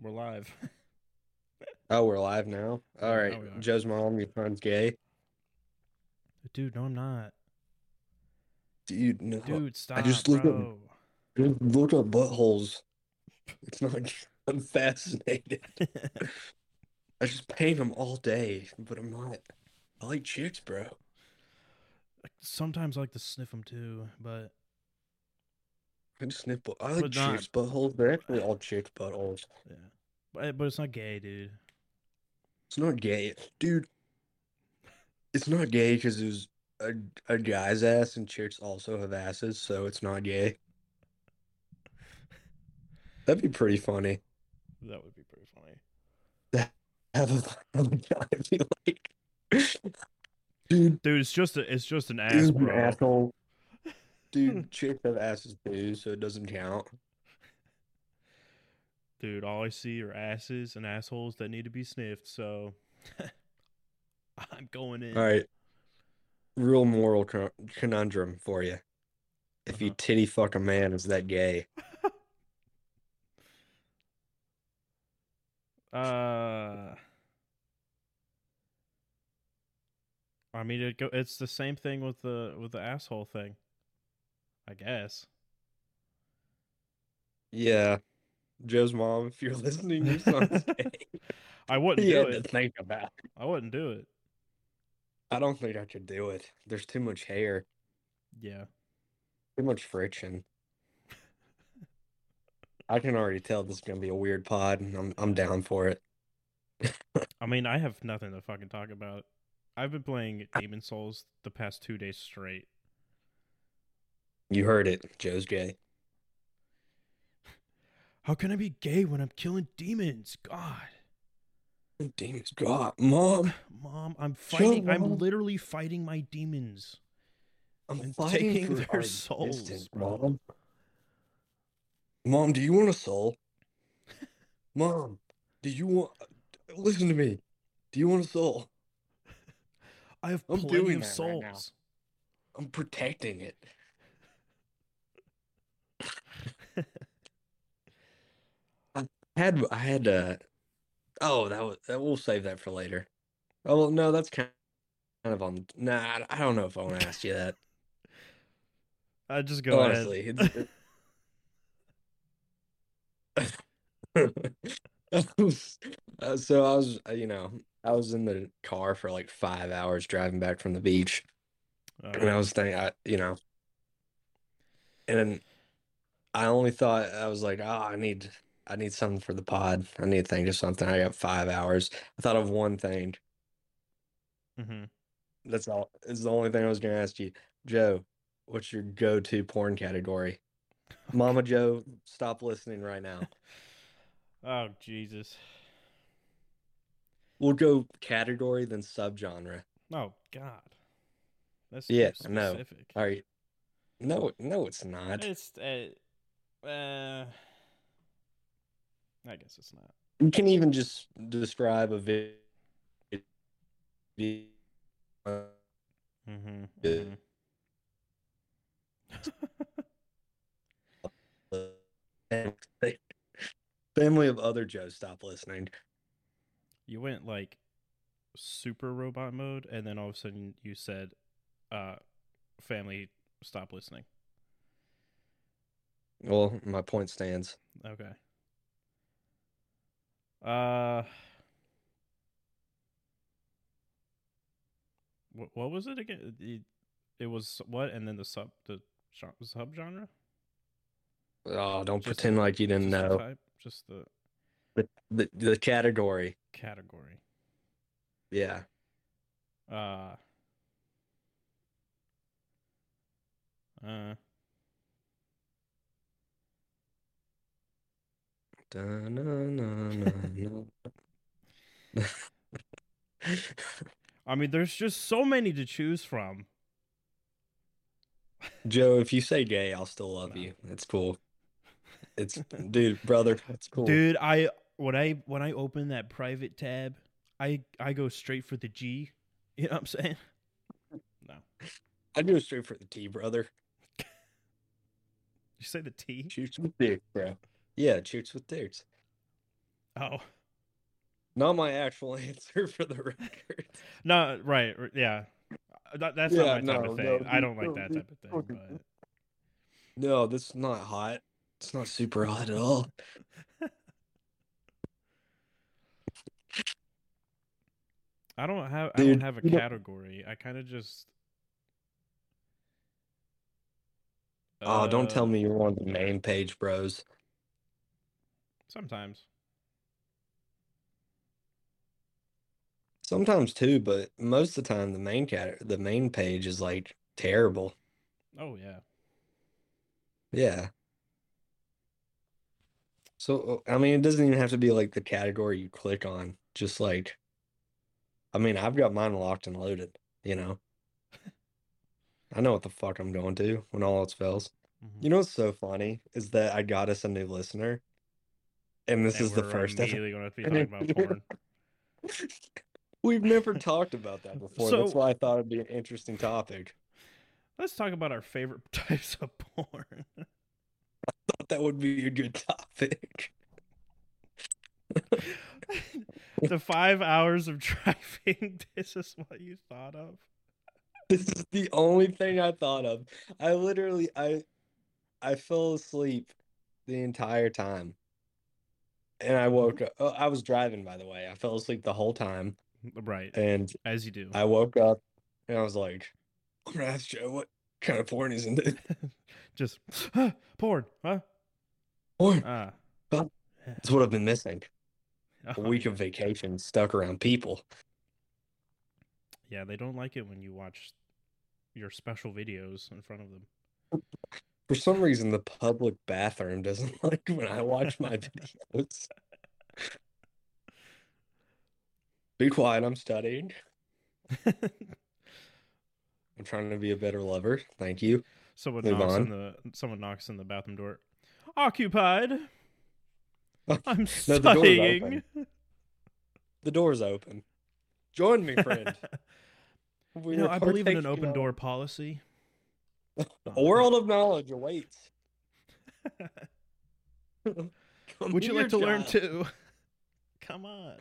We're live. Oh, we're live now. All right. Are. Joe's mom, your son's gay. Dude, no, I'm not. Dude, no. Dude, stop, I just looked up- bro. Just Look up buttholes. It's not. I'm fascinated. I just paint them all day, but I'm not. I like chicks, bro. Sometimes I like to sniff them too, but I just sniff. bu- I like But not- chicks' buttholes. They're actually all chicks' buttholes. yeah, but, eh, but it's not gay, dude. It's not gay, dude. It's not gay because there's a a guy's ass and chicks also have asses, so it's not gay. That'd be pretty funny. That would be pretty funny. Have a, have a guy be like, dude, Dude, it's just a, it's just an ass, bro. asshole. Dude, chicks have asses too, so it doesn't count. Dude, all I see are asses and assholes that need to be sniffed. So I'm going in. All right. Real moral con- conundrum for you. If you Uh-huh. titty fuck a man, is that gay? Uh, I mean, it go. It's the same thing with the with the asshole thing. I guess. Yeah. Joe's mom, if you're listening, your son's gay. I wouldn't do to it. think about it. I wouldn't do it. I don't think I could do it. There's too much hair, Yeah. too much friction. I can already tell this is gonna be a weird pod, and I'm I'm down for it. I mean, I have nothing to fucking talk about. I've been playing Demon's Souls the past two days straight. You heard it. Joe's gay. How can I be gay when I'm killing demons? God, Demons, God, mom, mom, I'm Joe, fighting. I'm Mom. literally fighting my demons. I'm And fighting taking for their souls, mom. Mom, do you want a soul? Mom, do you want? Listen to me. Do you want a soul? I have I'm plenty of that right souls. I'm protecting it. I had I had uh oh that was that we'll save that for later. Oh well, no, that's kind kind of on nah I- don't know if I want to ask you that. I just go Honestly, uh, so I was uh, you know I was in the car for like five hours driving back from the beach and I Uh, was thinking I you know and I only thought I was like oh I need I need something for the pod I need to think of something I got five hours I thought of one thing Mm-hmm. that's all is the only thing I was gonna ask you Joe what's your go-to porn category Mama Joe stop listening right now Oh Jesus. We'll go category then subgenre. Oh God, that's Yeah, no. specific. All right. No, no, it's not. It's uh, uh, I guess it's not. You can even just describe a video. Mm-hmm. Yeah. Family of other Joes, stop listening. You went like super robot mode, and then all of a sudden you said, "Uh, family, stop listening." Well, my point stands. Okay. Uh, what what was it again? It, it was what, and then the sub the sub genre. Oh, don't Just- pretend like you didn't Just the know type, just the the, the the category. category. Yeah. Uh. Uh. I mean, there's just so many to choose from. Joe, if you say gay, I'll still love No. you. It's cool. It's dude, brother. It's cool. Dude, I when I when I open that private tab, I I go straight for the G. You know what I'm saying? No. I go straight for the T, brother. You say the T? Shoots with dicks, bro. Yeah, shoots with dicks. Oh. Not my actual answer for the record. No, right, yeah. Uh, That, that's Yeah, not my type no, of thing. no, I don't like that type of thing, but No, this is not hot. It's not super hot at all. I don't have I don't have a category. I kind of just Oh, don't tell Uh, me you're on the main page, bros. Sometimes. Sometimes too, but most of the time the main cat the main page is like terrible. Oh yeah. Yeah. So I mean, it doesn't even have to be like the category you click on. Just like, I mean, I've got mine locked and loaded. You know, I know what the fuck I'm going to when all else fails. Mhm. You know what's so funny is that I got us a new listener, and this And is the we're first episode. immediately going to be talking about porn. We've never talked about that before. That's why I thought it'd be an interesting topic. Let's talk about our favorite types of porn. I thought that would be a good topic. the five hours of driving. This is what you thought of. This is the only thing I thought of. I literally I I fell asleep the entire time. And I woke up. Oh, I was driving, by the way. I fell asleep the whole time. Right, And as you do. I woke up and I was like, I'm gonna ask Joe what kind of porn is into Just porn, huh? porn. Ah, That's what I've been missing. A Oh, week of vacation stuck around people. Yeah, they don't like it when you watch your special videos in front of them. For some reason, the public bathroom doesn't like when I watch my videos. Be quiet, I'm studying. I'm trying to be a better lover. Thank you. someone Move knocks in on. the someone knocks in the bathroom door. Occupied. I'm No, the door's studying. The door's open. Join me, friend. We you know, I believe in an open door policy. A world of knowledge awaits. Would you like to learn too? Come on.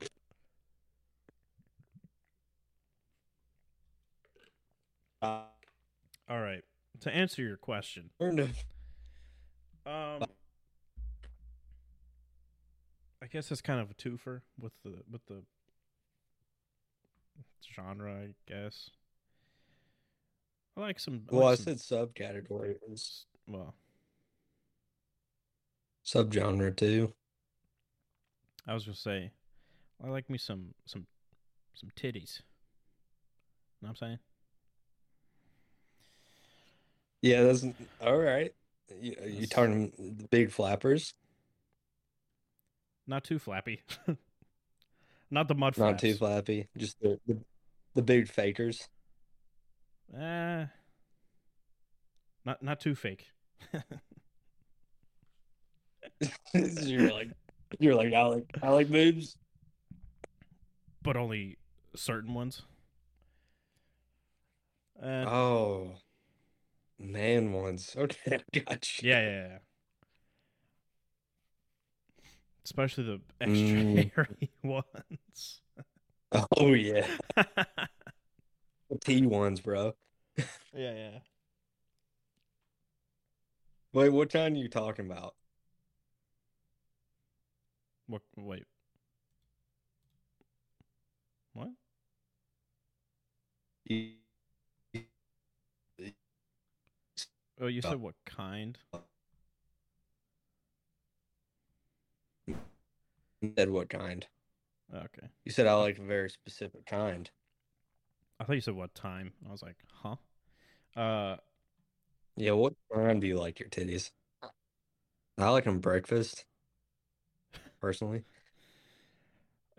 Uh, All right. To answer your question, um, I guess it's kind of a twofer with the with the genre. I guess. I like some. I Well, I some- said subcategory. Well. subgenre too. I was gonna say, I like me some some some titties. Know what I'm saying? Yeah, that's all right. You, uh, you That's- talking the big flappers? Not too flappy. Not the mud Not too flappy. Just the, the The big fakers. Eh, not not too fake. you're like, you're like, I like, I like boobs. but only certain ones. Uh, Oh, man ones. Okay, gotcha. yeah, yeah, yeah. Especially the extra Mm. hairy ones. Oh yeah, T ones, bro. yeah. Yeah. Wait, what kind are you talking about? What? Wait. What? You- Oh, you said oh. what kind? you said what kind? Oh, Okay. You said I like a very specific kind. I thought you said what time. I was like, huh? Uh, Yeah, what time do you like your titties? I like them breakfast, personally.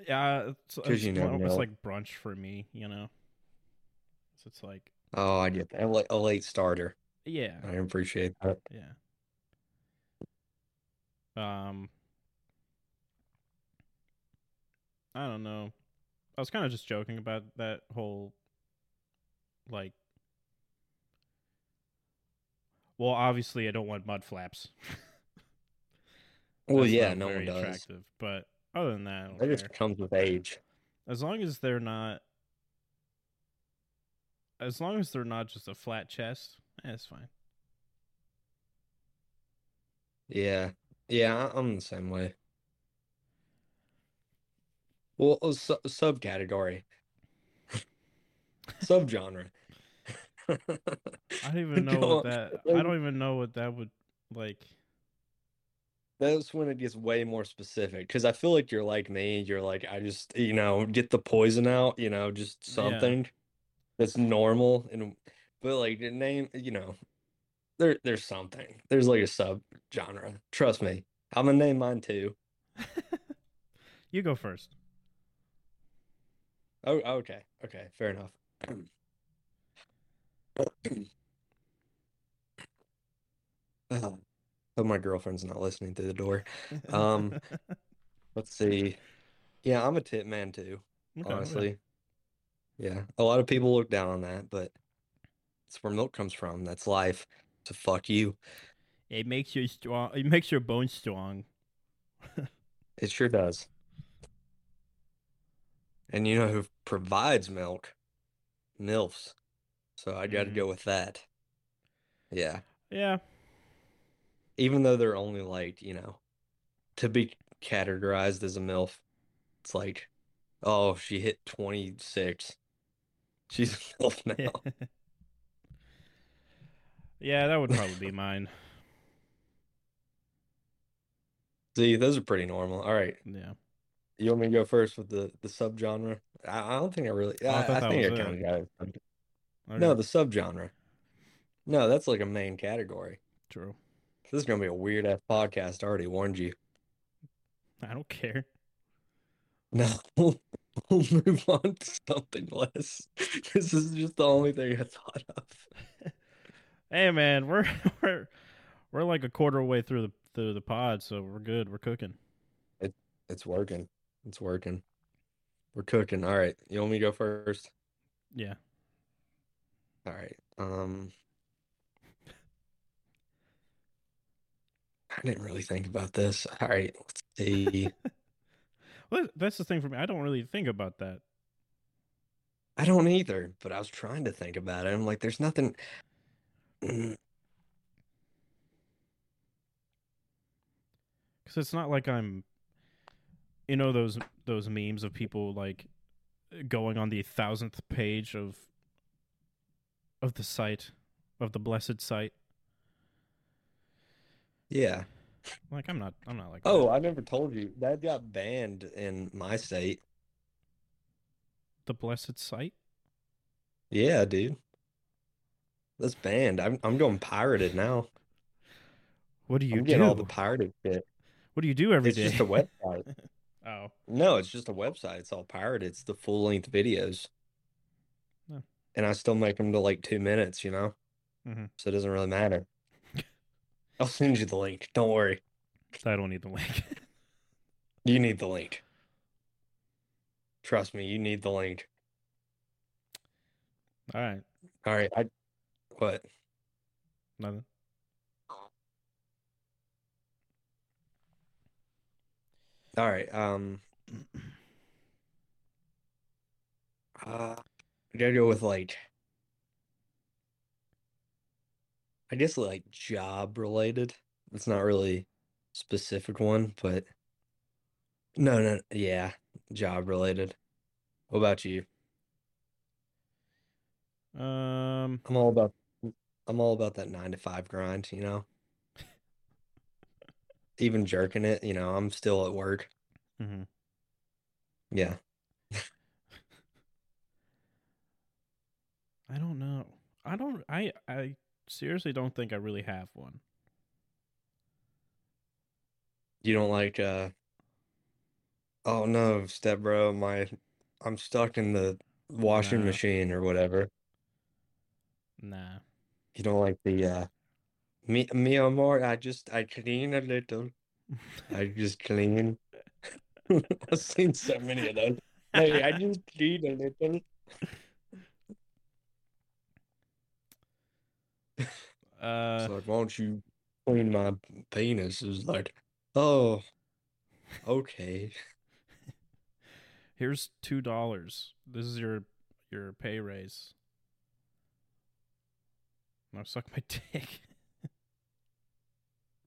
yeah, it's, it's, you more- it's like brunch for me, you know. So it's like, Oh, I get that. I'm like a late starter. yeah, I appreciate that. yeah. Um, I don't know. I was kind of just joking about that whole, like. Well, obviously, I don't want mud flaps. Well, yeah, no one does. attractive. But other than that, I don't That care. just comes with age. As long as they're not, as long as they're not just a flat chest, eh, it's fine. Yeah, yeah, I'm the same way. Well, a su subcategory, subgenre. I don't even know what that. I don't even know what that would like. That's when it gets way more specific because I feel like you're like me. You're like, I just, you know, get the poison out, you know, just Yeah. something that's normal. And, but like the name, you know, there, there's something. There's like a sub genre. Trust me. I'm gonna name mine too. you go first. Oh, okay. Okay. Fair enough. Uh, Hope my girlfriend's not listening through the door. Um, Let's see. Yeah, I'm a tit man too. Okay, honestly. Yeah, a lot of people look down on that, but it's where milk comes from. That's life. So fuck you. it makes you strong. It makes your bones strong. It sure does. And you know who provides milk? MILFs. So I got to Mhm. go with that. Yeah. Yeah, Even though they're only like, you know, to be categorized as a MILF, it's like, oh, she hit 26. She's a MILF now. yeah, that would probably be mine. See, those are pretty normal. All right. Yeah. You want me to go first with the the subgenre? I, I don't think I really. Oh, I I, thought I that think I was kind of got it. Okay, No, the subgenre. No, that's like a main category. true. This is gonna be a weird ass podcast. I already warned you. I don't care. No, we'll move on to something less. This is just the only thing I thought of. Hey, man, we're we're we're like a quarter way through the through the pod, so we're good. We're cooking. It It's working. It's working. We're cooking. All right. You want me to go first? Yeah. All right. Um, I didn't really think about this. All right. Let's see. Well, that's the thing for me. I don't really think about that. I don't either, but I was trying to think about it. I'm like, there's nothing. Mm, Because it's not like I'm, you know, those those memes of people like going on the thousandth page of of the site of the blessed site. Yeah. Like I'm not, I'm not like. Oh, that. I never told you that got banned in my state. the blessed site. Yeah, dude. That's banned. I'm I'm going pirated now. What do you I'm do? all the pirated shit. what do you do every It's day? just a website. oh, No, it's just a website. It's all pirated. It's the full length videos. And I still make them to like two minutes, you know? Mhm. So it doesn't really matter. I'll send you the link. Don't worry. I don't need the link. You need the link. Trust me, you need the link. All right, All right, I what? nothing. All right, um uh I gotta go with like I guess like job related. It's not really specific one, but no, no, yeah, job related. What about you? Um, I'm all about I'm all about that nine to five grind, you know? Even jerking it, you know, I'm still at work. Mm-hmm. Yeah. I don't know. I don't. I I seriously don't think I really have one. You don't like uh oh no, step bro, my I'm stuck in the washing Nah. machine or whatever. Nah. You don't like the uh me me amor, I just I clean a little. I just clean. I've seen so many of those. Hey, I just clean a little. Uh, It's like, why don't you clean my penis? It's like, oh, okay. here's two dollars. This is your your pay raise. Now suck my dick.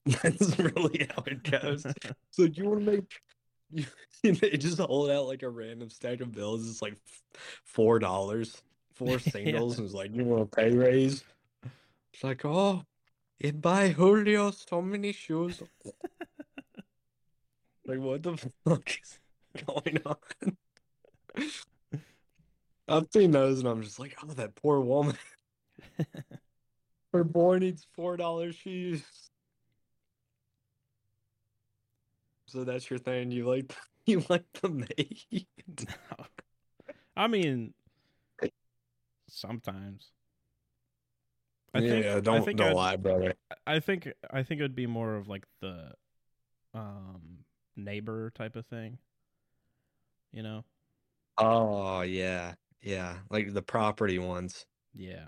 That's really how it goes. So do you want to make you, they just hold out like a random stack of bills. It's like four dollars, four singles. and It's like you want a pay raise. It's like oh, it buy Julio so many shoes. like what the fuck is going on? I've seen those and I'm just like, oh, that poor woman. Her boy needs four dollars shoes. So that's your thing. You like you like the maid. I mean, sometimes. I yeah, think, yeah, I don't think don't I'd- lie, brother. I think I think it'd be more of like the um neighbor type of thing. You know? Oh yeah, yeah, like the property ones. Yeah.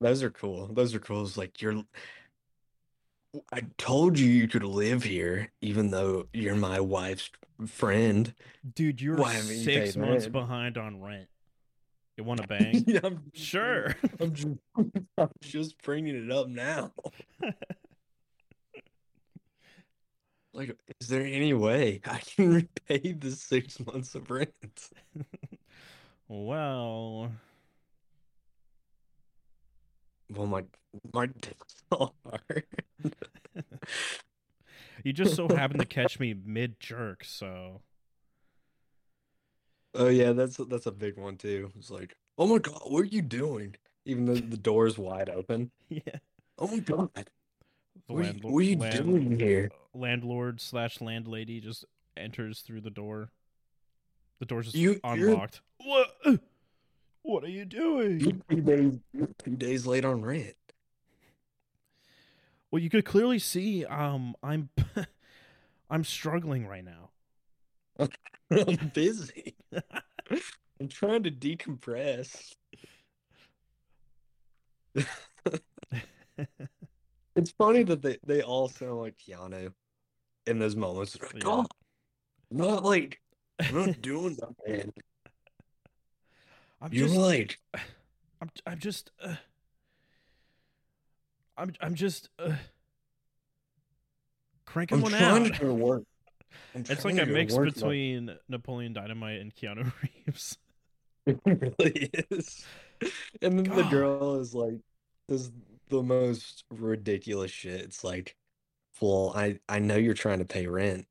Those are cool. Those are cool. It's like you're. I told you you could live here, even though you're my wife's friend. Dude, you're Why haven't you six months rent? behind on rent. You want to bang? Yeah, I'm just- sure. I'm just, I'm just bringing it up now. Like, is there any way I can repay the six months of rent? well, Well, my my dick's so hard. you just so happen to catch me mid jerk, so Oh yeah, that's that's a big one too. It's like, oh my god, what are you doing? Even though the door's wide open. yeah. Oh my god, The what are you, what are you land- doing here? landlord slash landlady just enters through the door. The door's just You- unlocked. What? What are you doing? Two days, two days late on rent. Well, you could clearly see. Um, I'm, I'm struggling right now. I'm busy. I'm trying to decompress. It's funny that they, they all sound like Keanu in those moments. Like, Yeah. oh, I'm not like, I'm not doing nothing. I'm You're just, like, I'm, I'm just, uh, I'm, I'm just uh, cranking I'm one out. to work. It's like a to go to mix between Napoleon Dynamite and Keanu Reeves. It really is. And then the girl is like, this the most ridiculous shit. It's like, well, I, I know you're trying to pay rent,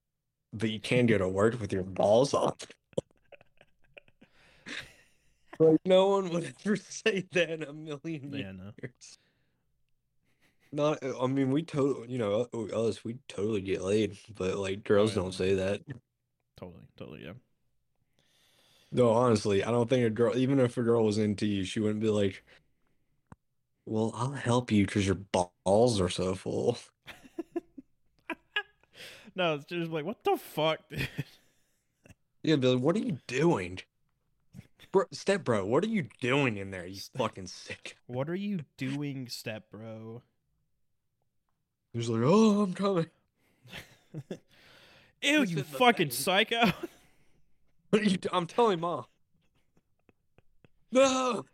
but you can't go to work with your balls off. Like, no one would ever say that in a million Yeah, no. Not, I mean, we totally, you know, uh, us, we totally get laid, but like girls yeah. don't say that. Totally, totally, yeah. No, honestly, I don't think a girl, even if a girl was into you, she wouldn't be like, "Well, I'll help you because your balls are so full." no, it's just like, what the fuck, dude? You'd be like, "What are you doing, bro? Step bro, what are you doing in there? You fucking sick." What are you doing, step bro? He's like, "Oh, I'm coming." Ew, you fucking thing. psycho. What are you? do- I'm telling mom. No.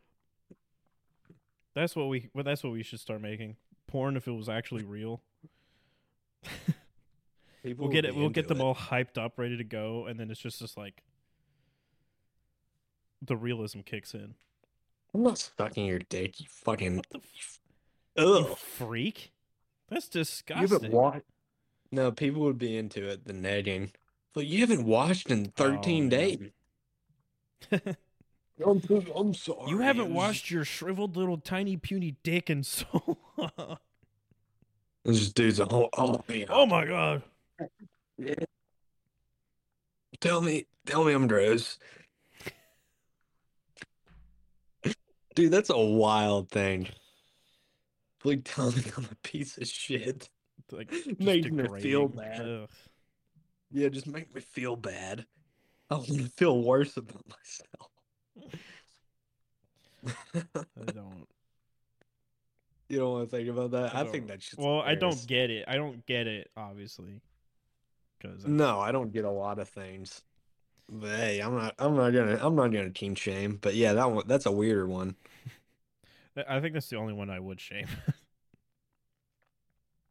That's what we. Well, that's what we should start making porn if it was actually real. People We'll get it. We'll get them it. all hyped up, ready to go, and then it's just just like the realism kicks in. I'm not sucking your dick, you fucking. What the f- you freak? That's You disgusting. haven't watched. No, people would be into it. The negging. But you haven't watched in 13 yeah. days. I'm, I'm sorry. you haven't washed your shriveled little tiny puny dick in so long. This dude's oh, oh, man. oh my god. Tell me, tell me I'm gross. Dude, that's a wild thing. Tell me I'm a piece of shit. Like, just Makes me feel bad. Ugh. Yeah, just make me feel bad. I want to feel worse about myself. I don't. You don't want to think about that? I, don't- think that's shit's Well, I don't get it. I don't get it, obviously. Because No, I don't get a lot of things. But hey, I'm not I'm not gonna I'm not gonna team shame. But yeah, that one that's a weirder one. I think that's the only one I would shame.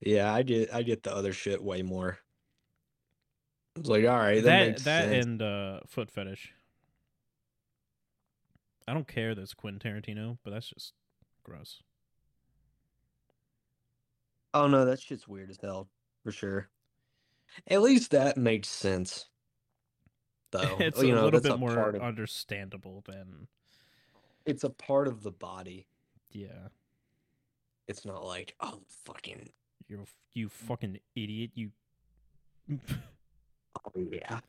Yeah, I get I get the other shit way more. It's like, all right, that, that that and uh, foot fetish. I don't care that's Quentin Tarantino, but that's just gross. Oh no, that shit's weird as hell, for sure. At least that makes sense. Though. it's you a know, little bit more of, understandable than it's a part of the body. yeah. It's not like, oh fucking You're f- you fucking idiot. You oh yeah.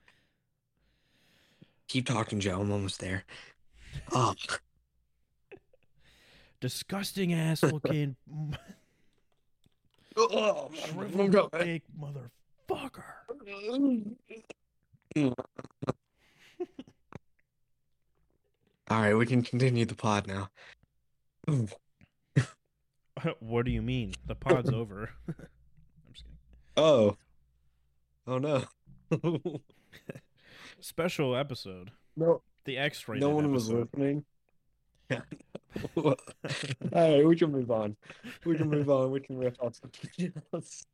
Keep talking, Joe. I'm almost there. Oh, disgusting ass looking oh shriveled dick motherfucker. All right, we can continue the pod now. what do you mean? The pod's over. I'm just kidding. Oh. Oh no. Special episode. no, The X-rated no one was episode. listening. Yeah. All right, we can move on. We can move on. We can riff off something else.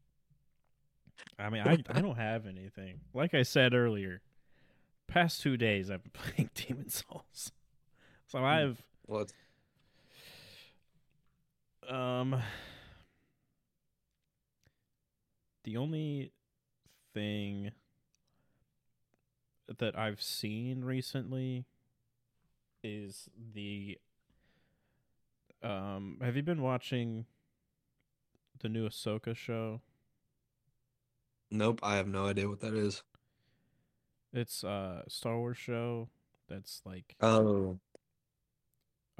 I mean, I I don't have anything. Like I said earlier, past two days I've been playing Demon's Souls, so hmm. I've Well, it's um the only thing that I've seen recently is the um. Have you been watching the new Ahsoka show? nope. I have no idea what that is. It's a Star Wars show that's like Oh,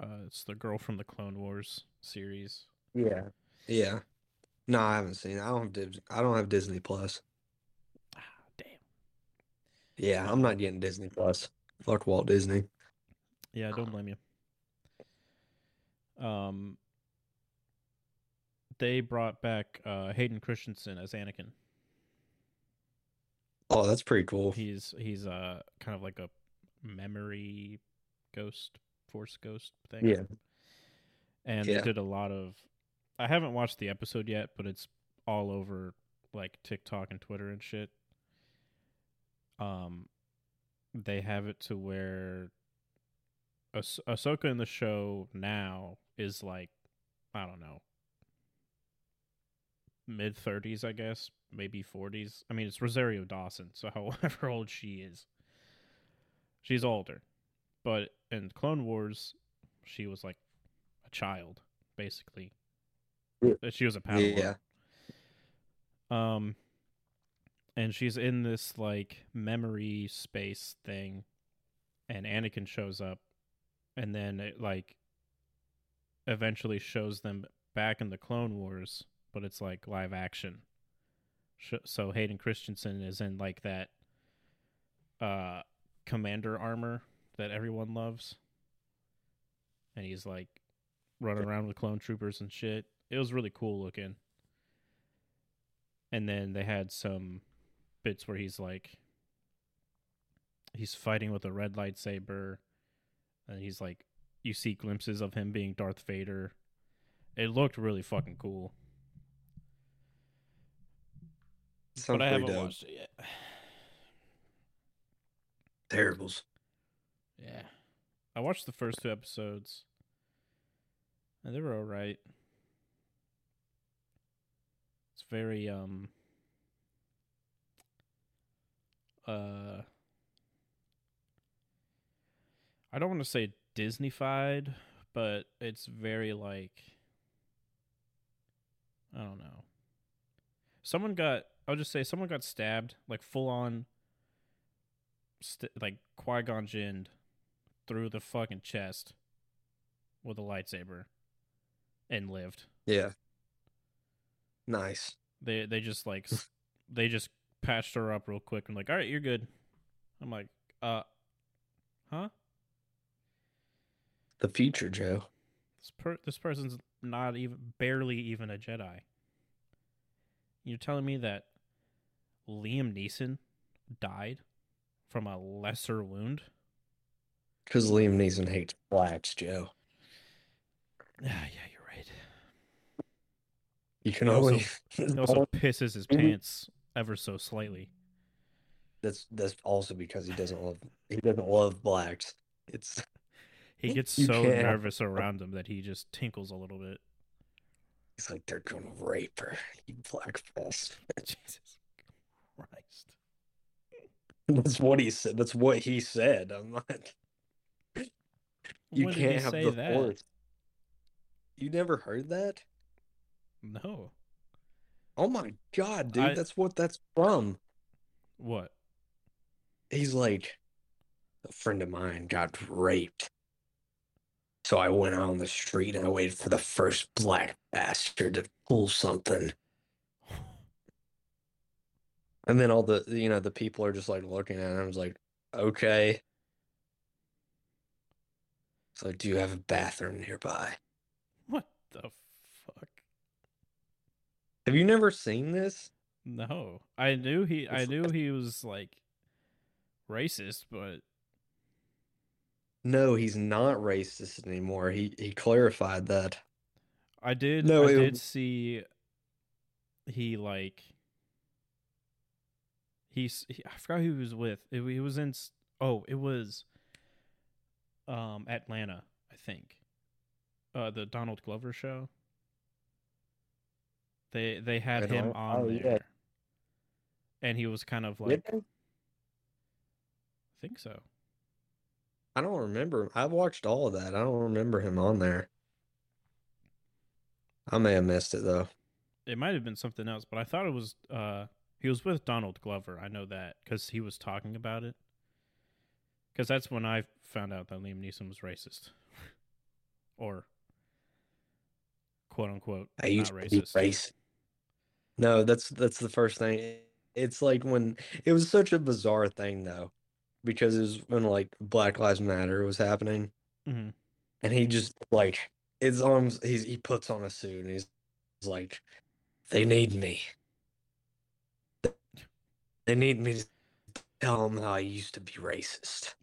uh it's the girl from the Clone Wars series. yeah, yeah. No, I haven't seen. It. I don't have. I don't have Disney Plus. Ah, damn. Yeah, I'm not getting Disney Plus. Fuck Walt Disney. Yeah, I don't blame you. Um they brought back uh Hayden Christensen as Anakin. Oh, that's pretty cool. He's he's uh kind of like a memory ghost, force ghost thing. Yeah. and Yeah. they did a lot of i haven't watched the episode yet but it's all over like tiktok and twitter and shit um they have it to where ah- ahsoka in the show now is like i don't know mid 30s i guess maybe 40s i mean it's rosario dawson so however old she is she's older but in clone wars she was like a child basically Yeah. Uh, she was a padawan Yeah. um and she's in this like memory space thing and Anakin shows up, and then it like eventually shows them back in the Clone Wars, but it's like live action. So Hayden Christensen is in like that uh commander armor that everyone loves. And he's like running around with clone troopers and shit. It was really cool looking. And then they had some bits where he's like he's fighting with a red lightsaber and he's like you see glimpses of him being Darth Vader. It looked really fucking cool. Sounds but I haven't dope. watched it yet. Terribles. Yeah. I watched the first two episodes. And they were alright. It's very um uh I don't want to say Disneyfied, but it's very like I don't know. Someone got I'll just say someone got stabbed, like full on st- like Qui-Gon Jinn through the fucking chest with a lightsaber and lived. Yeah. Nice. They they just like they just patched her up real quick and like, "All right, you're good." I'm like, "Uh huh? The future, Joe. This per- this person's not even barely even a Jedi." You're telling me that Liam Neeson died from a lesser wound? Because Liam Neeson hates blacks, Joe. Ah, yeah, you're right. You can He also-. He also pisses his pants ever so slightly. That's that's also because he doesn't love he doesn't love blacks. It's He gets so can't nervous around him that he just tinkles a little bit. he's like they're gonna rape her, you black bastard. Jesus Christ. That's what he said. That's what he said. I'm not. You When can't have the that? force. You never heard that? No. Oh my god, dude, I- that's what that's from. What? He's like, a friend of mine got raped. So I went out on the street and I waited for the first black bastard to pull something. And then all the, you know, the people are just like looking at him. I was like, okay. So, do you have a bathroom nearby? What the fuck? Have you never seen this? No. I knew he I knew he was like racist, but No, he's not racist anymore. He he clarified that. I did No, I it- did see he like he's he, I forgot who he was with. It, he was in oh, it was um Atlanta, I think. Uh the Donald Glover show. They they had him on Oh, there. yeah. And he was kind of like they? I think so. I don't remember. I've watched all of that. I don't remember him on there. I may have missed it though. It might have been something else, but I thought it was uh he was with Donald Glover. I know that cuz he was talking about it. Cuz that's when I found out that Liam Neeson was racist. or quote unquote I used not to be racist. racist. No, that's that's the first thing. It's like when it was such a bizarre thing though, because it was when like Black Lives Matter was happening, hmm and he just like his arms. He's he puts on a suit and he's, he's like, "They need me. They need me to tell them how I used to be racist."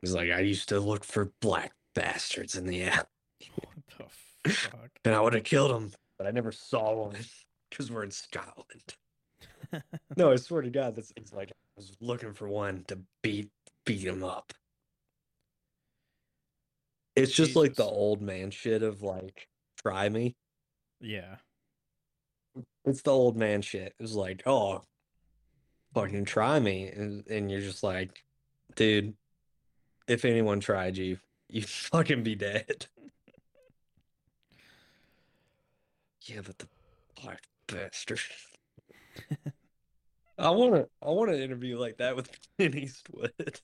He's like, "I used to look for black bastards in the alley." What the fuck? And I would have killed him, but I never saw one because we're in Scotland. No, I swear to God, that's it's like I was looking for one to beat beat him up. It's just like the old man shit of like, try me. yeah. It's the old man shit. It's like, oh, fucking try me, and and you're just like, dude, if anyone tried you, you'd fucking be dead. Yeah, but the black bastard. I wanna I want to interview like that with Clint Eastwood.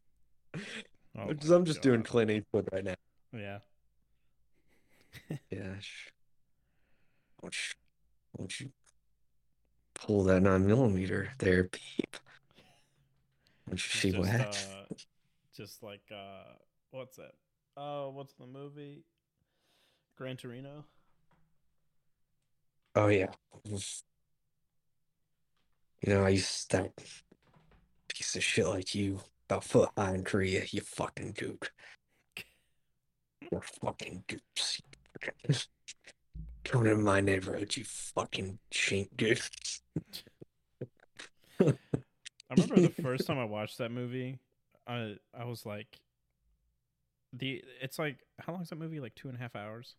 Oh I'm just doing Clint Eastwood right now. Yeah. Yeah. Won't you, won't you pull that nine millimeter there, peep? Won't you It's see what just, happens? uh, just like uh, what's that? Oh, what's the movie? Gran Torino. Oh yeah. You know, I used to stack piece of shit like you about foot high in Korea, you fucking gook. You're fucking goops. Coming in my neighborhood, you fucking shink goose. I remember the first time I watched that movie, I I was like, the it's like how long is that movie? Like two and a half hours.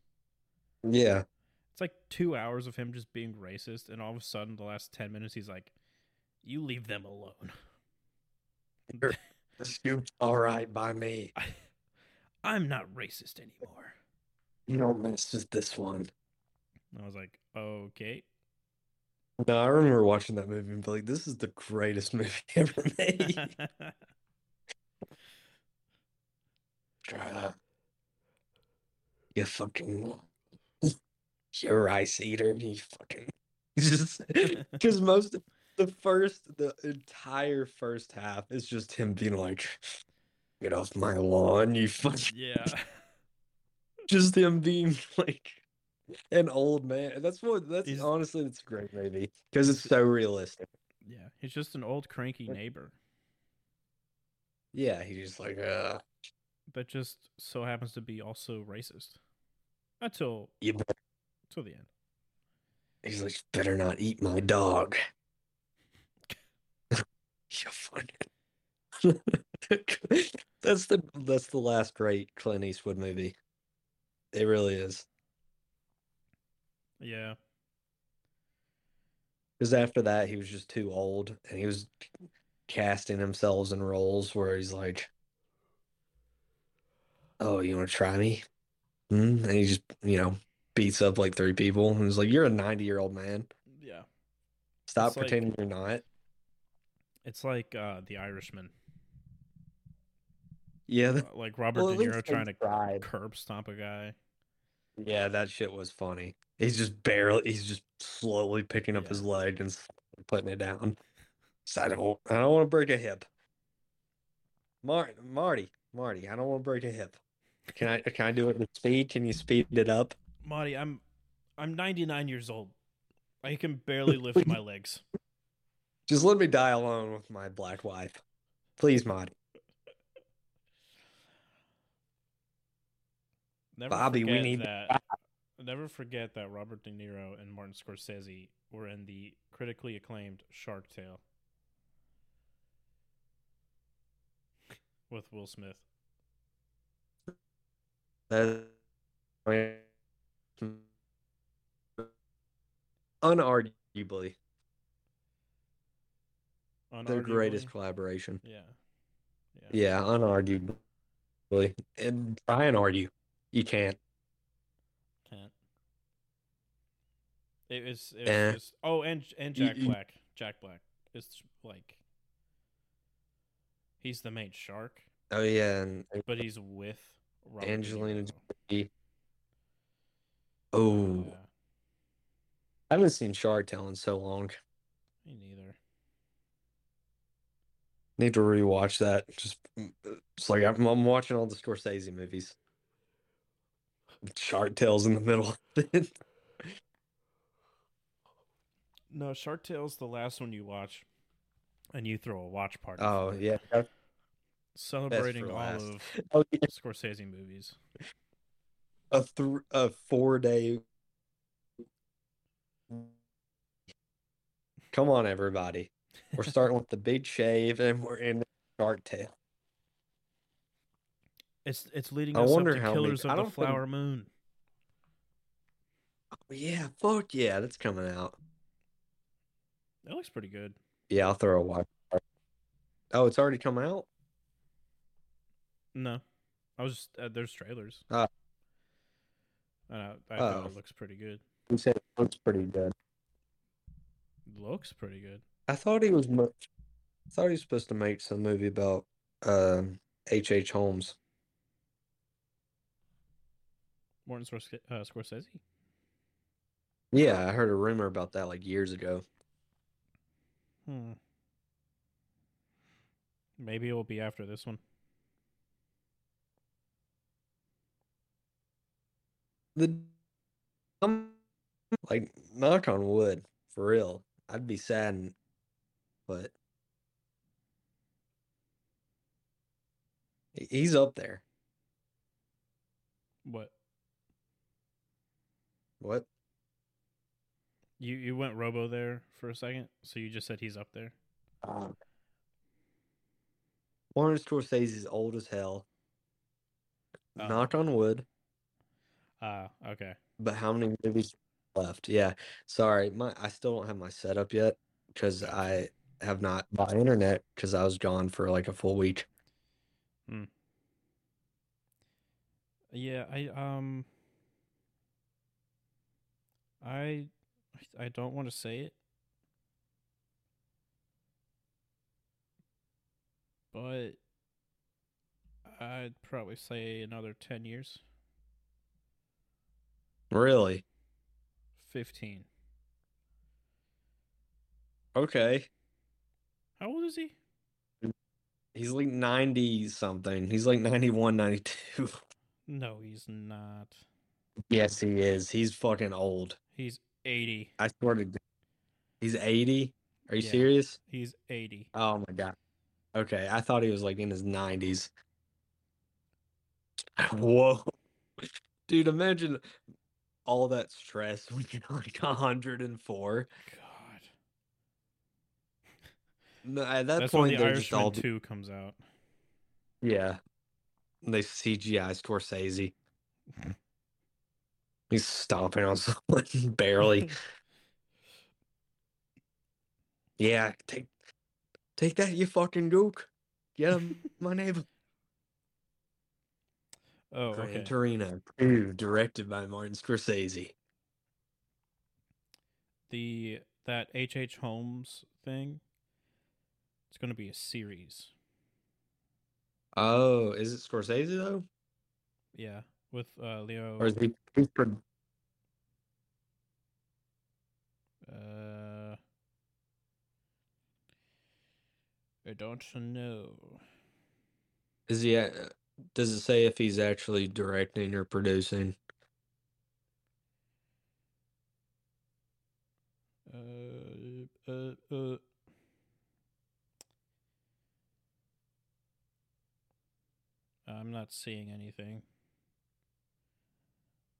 Yeah. It's like two hours of him just being racist, and all of a sudden, the last ten minutes, he's like, "You leave them alone." The scoop's all right by me. I, I'm not racist anymore. You don't mess with this one. I was like, "Okay." No, I remember watching that movie and be like, this is the greatest movie ever made. Try that. You fucking you're a rice eater, you fucking just because most of the first the entire first half is just him being like, get off my lawn, you fucking yeah. just him being like an old man. That's what that's He's- honestly it's a great movie because it's so realistic. Yeah, he's just an old cranky neighbor Yeah, he's just like uh that just so happens to be also racist. Until you till the end. he's like better not eat my dog. you fucking That's the that's the last great Clint Eastwood movie. It really is. Yeah. Because after that, he was just too old, and he was casting himself in roles where he's like, "Oh, you want to try me?" Hmm? And he just, you know, beats up like three people, and he's like, "You're a 90 year old man. Yeah. Stop It's like- pretending you're not." It's like uh The Irishman. Yeah, Uh, Like Robert Well, De Niro trying to tried. curb stomp a guy. yeah, that shit was funny. He's just barely, he's just slowly picking up his leg and putting it down. So I don't, I don't want to break a hip. Mar- Marty, Marty, I don't want to break a hip. Can I, can I do it with speed? Can you speed it up? Marty, I'm I'm 99 years old. I can barely lift my legs. Just let me die alone with my black wife, please, Marty. Never Bobby, we need that. Never forget that Robert De Niro and Martin Scorsese were in the critically acclaimed Shark Tale with Will Smith. That unarguably their greatest collaboration. Yeah. Yeah. Yeah, unarguably. And try and argue. You can't. Can't. It was. It was Eh. just, oh, and and Jack you- Black. Jack Black is like. He's the main shark, Oh yeah, and but he's with Robert Angelina Jolie. Oh, Yeah, I haven't seen Shark Tale in so long. me neither. Need to rewatch that. Just it's like I'm, I'm watching all the Scorsese movies. Shark Tale's in the middle. No, Shark Tale's the last one you watch, and you throw a watch party. oh yeah, celebrating all last. of oh, yeah. Scorsese movies. a th- a four day. Come on, everybody. We're starting with the big shave, and we're in Shark Tale. It's it's leading I us wonder up to how many- Killers I of the don't think- Flower Moon. Oh, yeah, fuck yeah, that's coming out. That looks pretty good. Yeah, I'll throw a watch. Oh, it's already come out. No, I was just, uh, there's trailers. And I, I thought Oh. it looks pretty good. You said it looks pretty good. Looks pretty good. I thought he was. Mo- I thought he was supposed to make some movie about um H. H. Holmes. Martin Scorsese. Uh, Scorsese. Yeah, I heard a rumor about that like years ago. Hmm. Maybe it will be after this one. The like knock on wood, for real. I'd be sad, but he's up there. What? What? You you went Robo there for a second, so you just said he's up there. Um, Martin Scorsese's old as hell. Oh. Knock on wood. Ah, okay. But how many movies left? Yeah. Sorry, my I still don't have my setup yet because I have not bought internet because I was gone for like a full week. Yeah, I um I I don't want to say it. But I'd probably say another 10 years. Really? 15. Okay. How old is he? He's like 90 something. He's like 91, 92. No, he's not. Yes, he is. He's fucking old. He's 80. I swear to God. He's 80. Are you Yeah. serious? He's 80. Oh my God. Okay, I thought he was like in his 90s. Whoa. Dude, imagine all that stress when you're like 104. God. No, at that That's point, when The they're just all. 2 comes out. Yeah. They CGI Scorsese. He's stomping on someone barely. Yeah, take take that, you fucking gook. Get him, my neighbor. Oh, Gran okay. Torino, directed by Martin Scorsese. The that H.H. H. Holmes thing. It's going to be a series. Oh, is it Scorsese though, Yeah, with uh Leo or is he? Uh I don't know. is he? uh, Does it say if he's actually directing or producing? Uh uh uh I'm not seeing anything.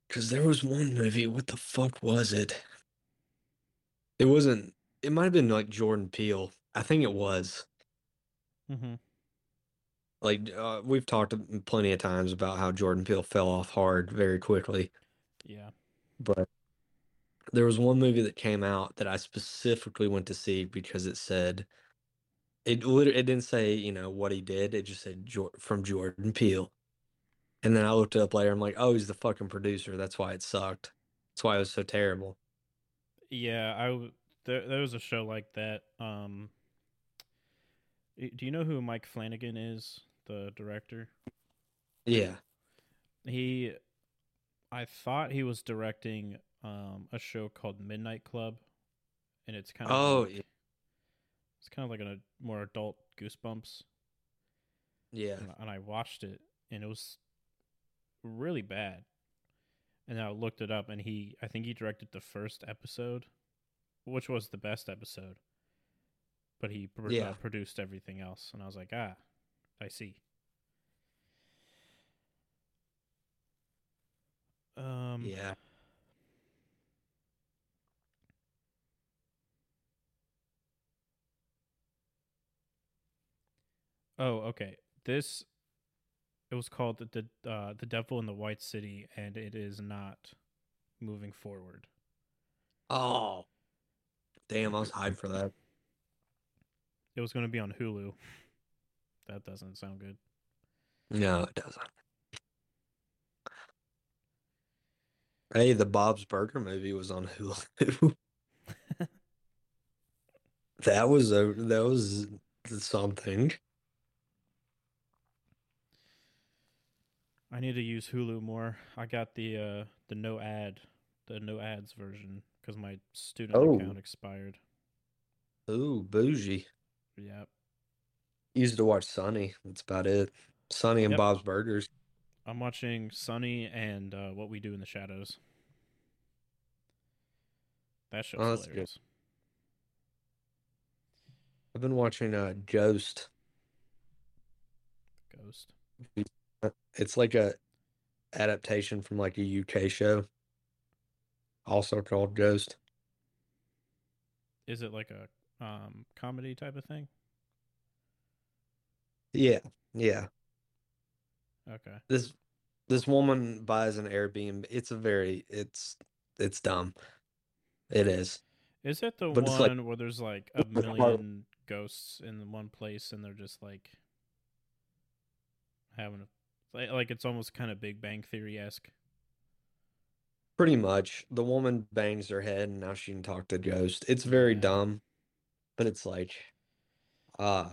Because there was one movie. What the fuck was it? It wasn't. It might have been like Jordan Peele. I think it was. Mm-hmm. Like uh, we've talked plenty of times about how Jordan Peele fell off hard very quickly. Yeah. But there was one movie that came out that I specifically went to see because it said it literally it didn't say you know what he did. It just said from Jordan Peele. And then I looked it up later. I'm like, oh, he's the fucking producer. That's why it sucked. That's why it was so terrible. Yeah, I there there was a show like that. Um, do you know who Mike Flanagan is, the director? Yeah. He, I thought he was directing um a show called Midnight Club, and it's kind of Oh, like- yeah. it's kind of like a more adult Goosebumps. yeah. and, and I watched it, and it was really bad. And I looked it up, and he, I think he directed the first episode, which was the best episode. But he pr- uh, Yeah. produced everything else, and I was like, ah, I see. Um, Yeah. Oh, okay. This it was called the the uh, the Devil in the White City, and it is not moving forward. Oh. Damn, I was hyped for that. It was going to be on Hulu. That doesn't sound good. No, it doesn't. Hey, the Bob's Burger movie was on Hulu. that was a that was something. I need to use Hulu more. I got the uh the no ad, the no ads version because my student Oh. account expired. Ooh, bougie. Yep. Used to watch Sunny. That's about it. Sunny and Yep. Bob's Burgers. I'm watching Sunny and uh, What We Do in the Shadows. That show's Oh, that's good. I've been watching uh Ghost. Ghost. It's like a adaptation from like a UK show. Also called Ghost. Is it like a um comedy type of thing? Yeah, yeah. Okay. This this woman buys an Airbnb. It's a very it's it's dumb. It is. Is it the But it's like- one where there's like a million ghosts in one place and they're just like having a like, like it's almost kind of Big Bang Theory esque? Pretty much. The woman bangs her head and now she can talk to ghosts. It's very Yeah. dumb, but it's like uh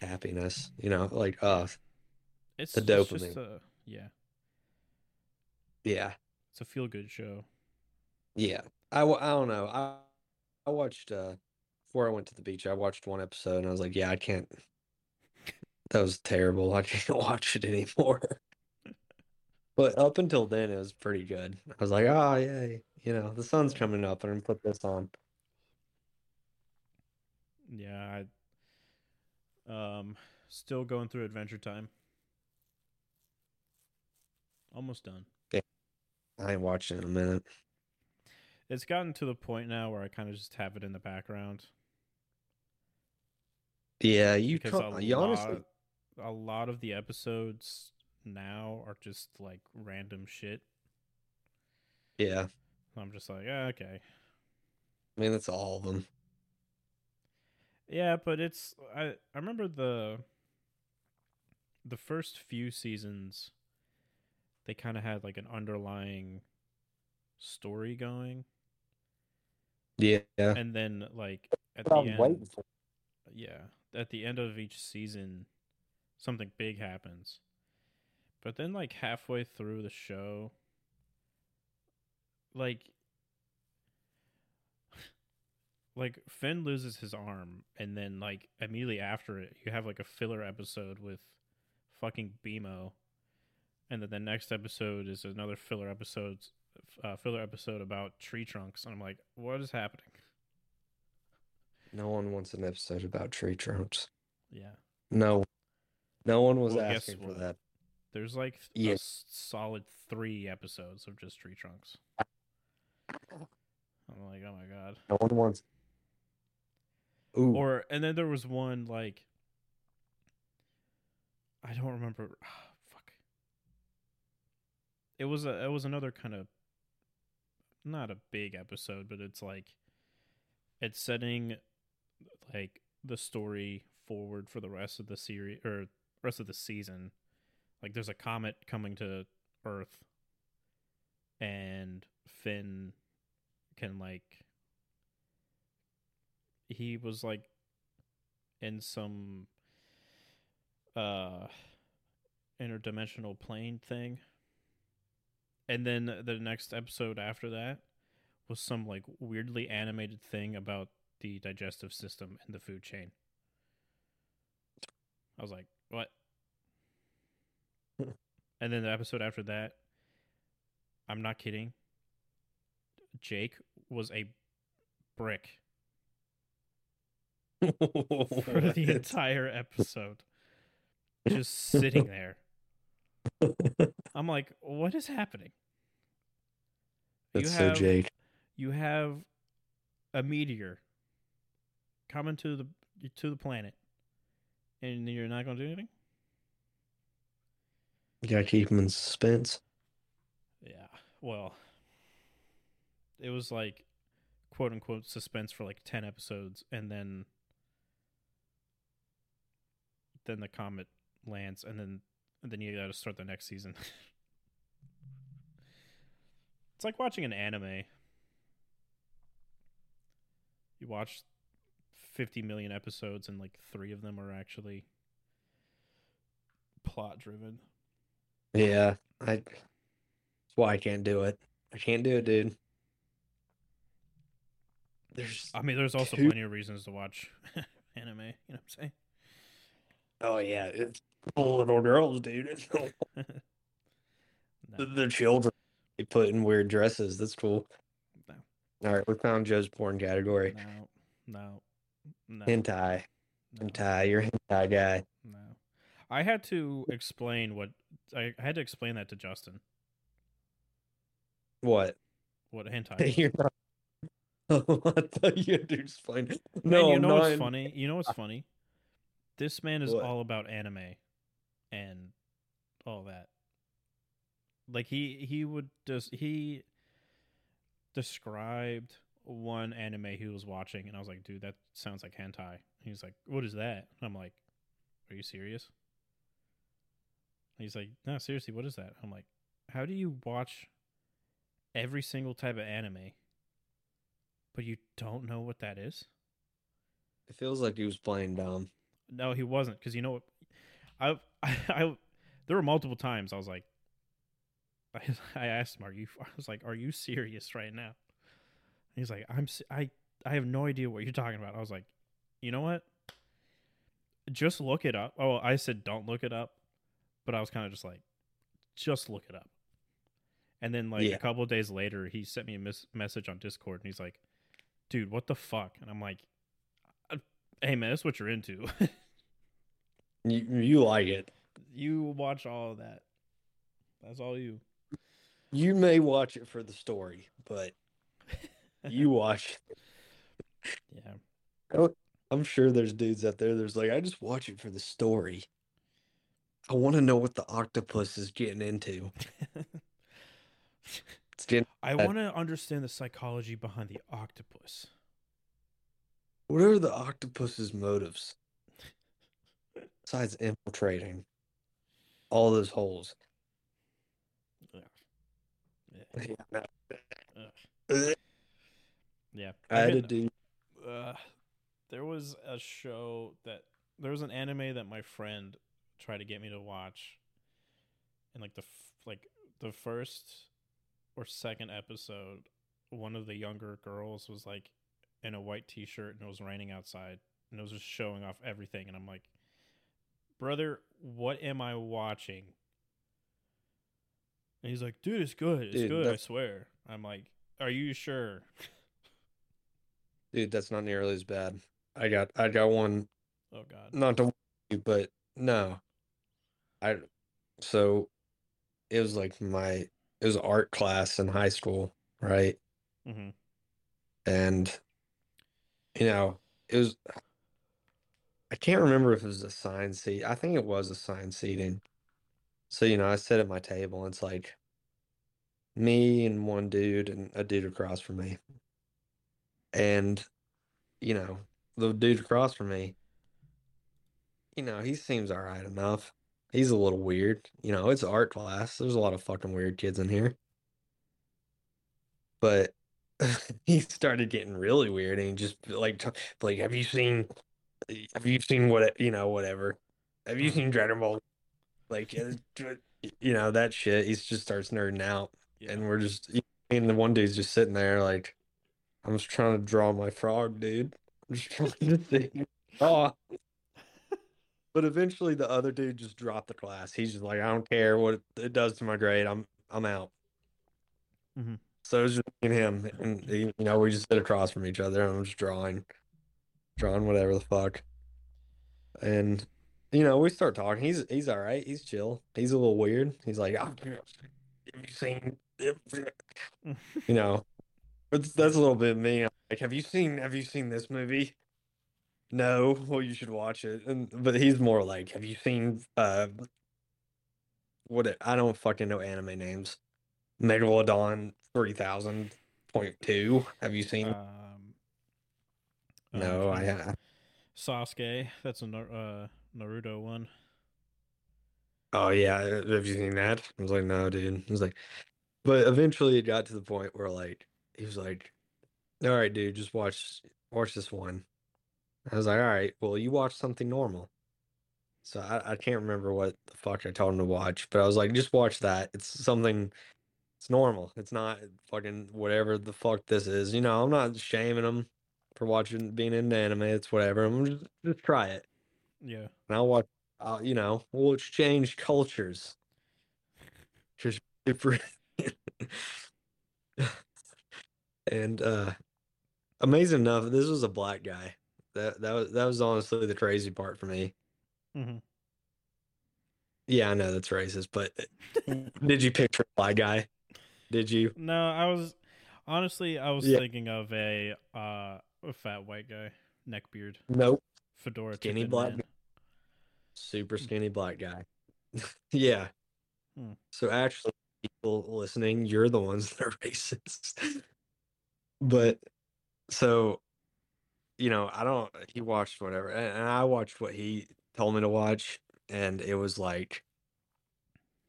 happiness, you know, like uh It's The it's just dopamine. a yeah, yeah. it's a feel good show. Yeah. I, I don't know. I I watched uh before I went to the beach, I watched one episode and I was like, yeah, I can't that was terrible. I can't watch it anymore. But up until then it was pretty good. I was like, oh yay. You know, the sun's coming up and I'm gonna put this on. Yeah, I um still going through Adventure Time. Almost done. I ain't watching in a minute. It's gotten to the point now where I kind of just have it in the background Yeah, you because a you honestly a lot of the episodes now are just like random shit. yeah. I'm just like, yeah, okay, I mean that's all of them. Yeah, but it's I I remember the the first few seasons they kind of had like an underlying story going. Yeah. and then like at the end yeah at the end of each season something big happens. But then like halfway through the show like like Finn loses his arm and then like immediately after it you have like a filler episode with fucking BMO and then the next episode is another filler episode uh, filler episode about tree trunks and I'm like what is happening No one wants an episode about tree trunks. yeah No. No one was Well, asking for that. There's like Yeah. solid three episodes of just tree trunks. I'm like, oh my god. No one wants Ooh. Or and then there was one like I don't remember. fuck. It was a it was another kind of not a big episode, but it's like it's setting like the story forward for the rest of the series or rest of the season. Like there's a comet coming to Earth and Finn can like he was like in some uh interdimensional plane thing. And then the next episode after that was some like weirdly animated thing about the digestive system and the food chain. I was like what? And then the episode after that i'm not kidding jake was a brick for the entire episode. Just sitting there. I'm like, what is happening? That's you so have Jake. you have a meteor coming to the to the planet, and you're not going to do anything. You gotta keep him in suspense. Yeah. Well, it was like quote unquote suspense for like 10 episodes and then then the comet lands and then and then you got to start the next season. it's like watching an anime. You watch 50 million episodes and like 3 of them are actually plot driven. Yeah, I. That's why I can't do it. I can't do it, dude. There's. I mean, there's also Two- plenty of reasons to watch anime. You know what I'm saying? Oh yeah, it's little girls, dude. No, children they put in weird dresses. That's cool. No. All right, we found Joe's porn category. no, no, no, Hentai. no, Hentai. You're a hentai guy. no. I had to explain what I, I had to explain that to Justin. What? What hentai? You're not. I thought you had to explain. And No, you know not what's funny? You know what's funny? This man is What? all about anime and all that. Like he he would just he described one anime he was watching and I was like, dude, that sounds like hentai. He's like, What is that? I'm like, Are you serious? He's like, No, seriously, what is that? I'm like, How do you watch every single type of anime, but you don't know what that is? It feels like he was playing dumb. No, he wasn't. Because you know what? I, I, I, there were multiple times I was like, I, I asked him, "Are you?" I was like, "Are you serious right now?" He's like, "I'm. I, I have no idea what you're talking about." I was like, "You know what? Just look it up." Oh, I said, "Don't look it up," but I was kind of just like, "Just look it up." And then like Yeah. a couple of days later, he sent me a mis- message on Discord, and he's like, "Dude, what the fuck?" And I'm like, "Uh, "Hey man, that's what you're into." You you like it. You watch all of that. That's all you. You may watch it for the story, but you watch. Yeah. I'm sure there's dudes out there. There's like, I just watch it for the story. I want to know what the octopus is getting into. It's getting, I want to understand the psychology behind the octopus. What are the octopus's motives besides infiltrating all those holes? Yeah. Yeah, no. Ugh. Ugh. Yeah. I had a did- dude. uh, there was a show that there was an anime that my friend tried to get me to watch, and like the f- like the first or second episode, one of the younger girls was like in a white t-shirt and it was raining outside and it was just showing off everything and I'm like, brother, what am I watching? And he's like, dude, it's good, it's Dude, good, I swear. I'm like, are you sure? Dude, that's not nearly as bad. I got I got one Oh God. not to you, but no. I so it was like my it was art class in high school, right? Mm-hmm. And you know, it was I can't remember if it was a sign seat. I think it was a sign seating. So, you know, I sit at my table and it's like me and one dude and a dude across from me. And, you know, the dude across from me, you know, he seems all right enough. He's a little weird. You know, it's art class. There's a lot of fucking weird kids in here. But he started getting really weird and he just like t- like have you seen have you seen what you know whatever? Have you seen Dragon Ball? Like uh, you know that shit he just starts nerding out Yeah. and we're just and the one dude's just sitting there like I'm just trying to draw my frog dude. I'm just trying to think oh but eventually the other dude just dropped the class. He's just like I don't care what it does to my grade. I'm I'm out. Mhm. So it was just me and him, and you know, we just sit across from each other, and I'm just drawing, drawing whatever the fuck. And you know, we start talking. He's he's all right. He's chill. He's a little weird. He's like, "Ah, have you seen, you know, but that's a little bit me. I'm like, have you seen have you seen this movie? No. Well, you should watch it. And but he's more like, have you seen uh, what? it- I don't fucking know anime names. Megalodon three thousand point two. Have you seen? Um, no, um, I ha- Sasuke. That's a uh, Naruto one. Oh yeah, have you seen that? I was like, no, dude. I was like, but eventually it got to the point where like he was like, all right, dude, just watch watch this one. I was like, all right, well, you watch something normal. So I, I can't remember what the fuck I told him to watch, but I was like, just watch that. It's something. It's normal. It's not fucking whatever the fuck this is. You know, I'm not shaming them for watching being into anime. It's whatever. I'm just just try it. Yeah. And I'll watch. I'll, you know, we'll exchange cultures. Just different. and uh amazing enough, this was a black guy. That that was that was honestly the crazy part for me. Mm-hmm. Yeah, I know that's racist, but did you picture a black guy? Did you? No, I was honestly I was Yeah. thinking of a uh a fat white guy, neck beard. Nope. fedora, Skinny black man. Super skinny black guy. yeah. Hmm. So actually, people listening, you're the ones that are racist. but so, you know, I don't. He watched whatever, and, and I watched what he told me to watch, and it was like,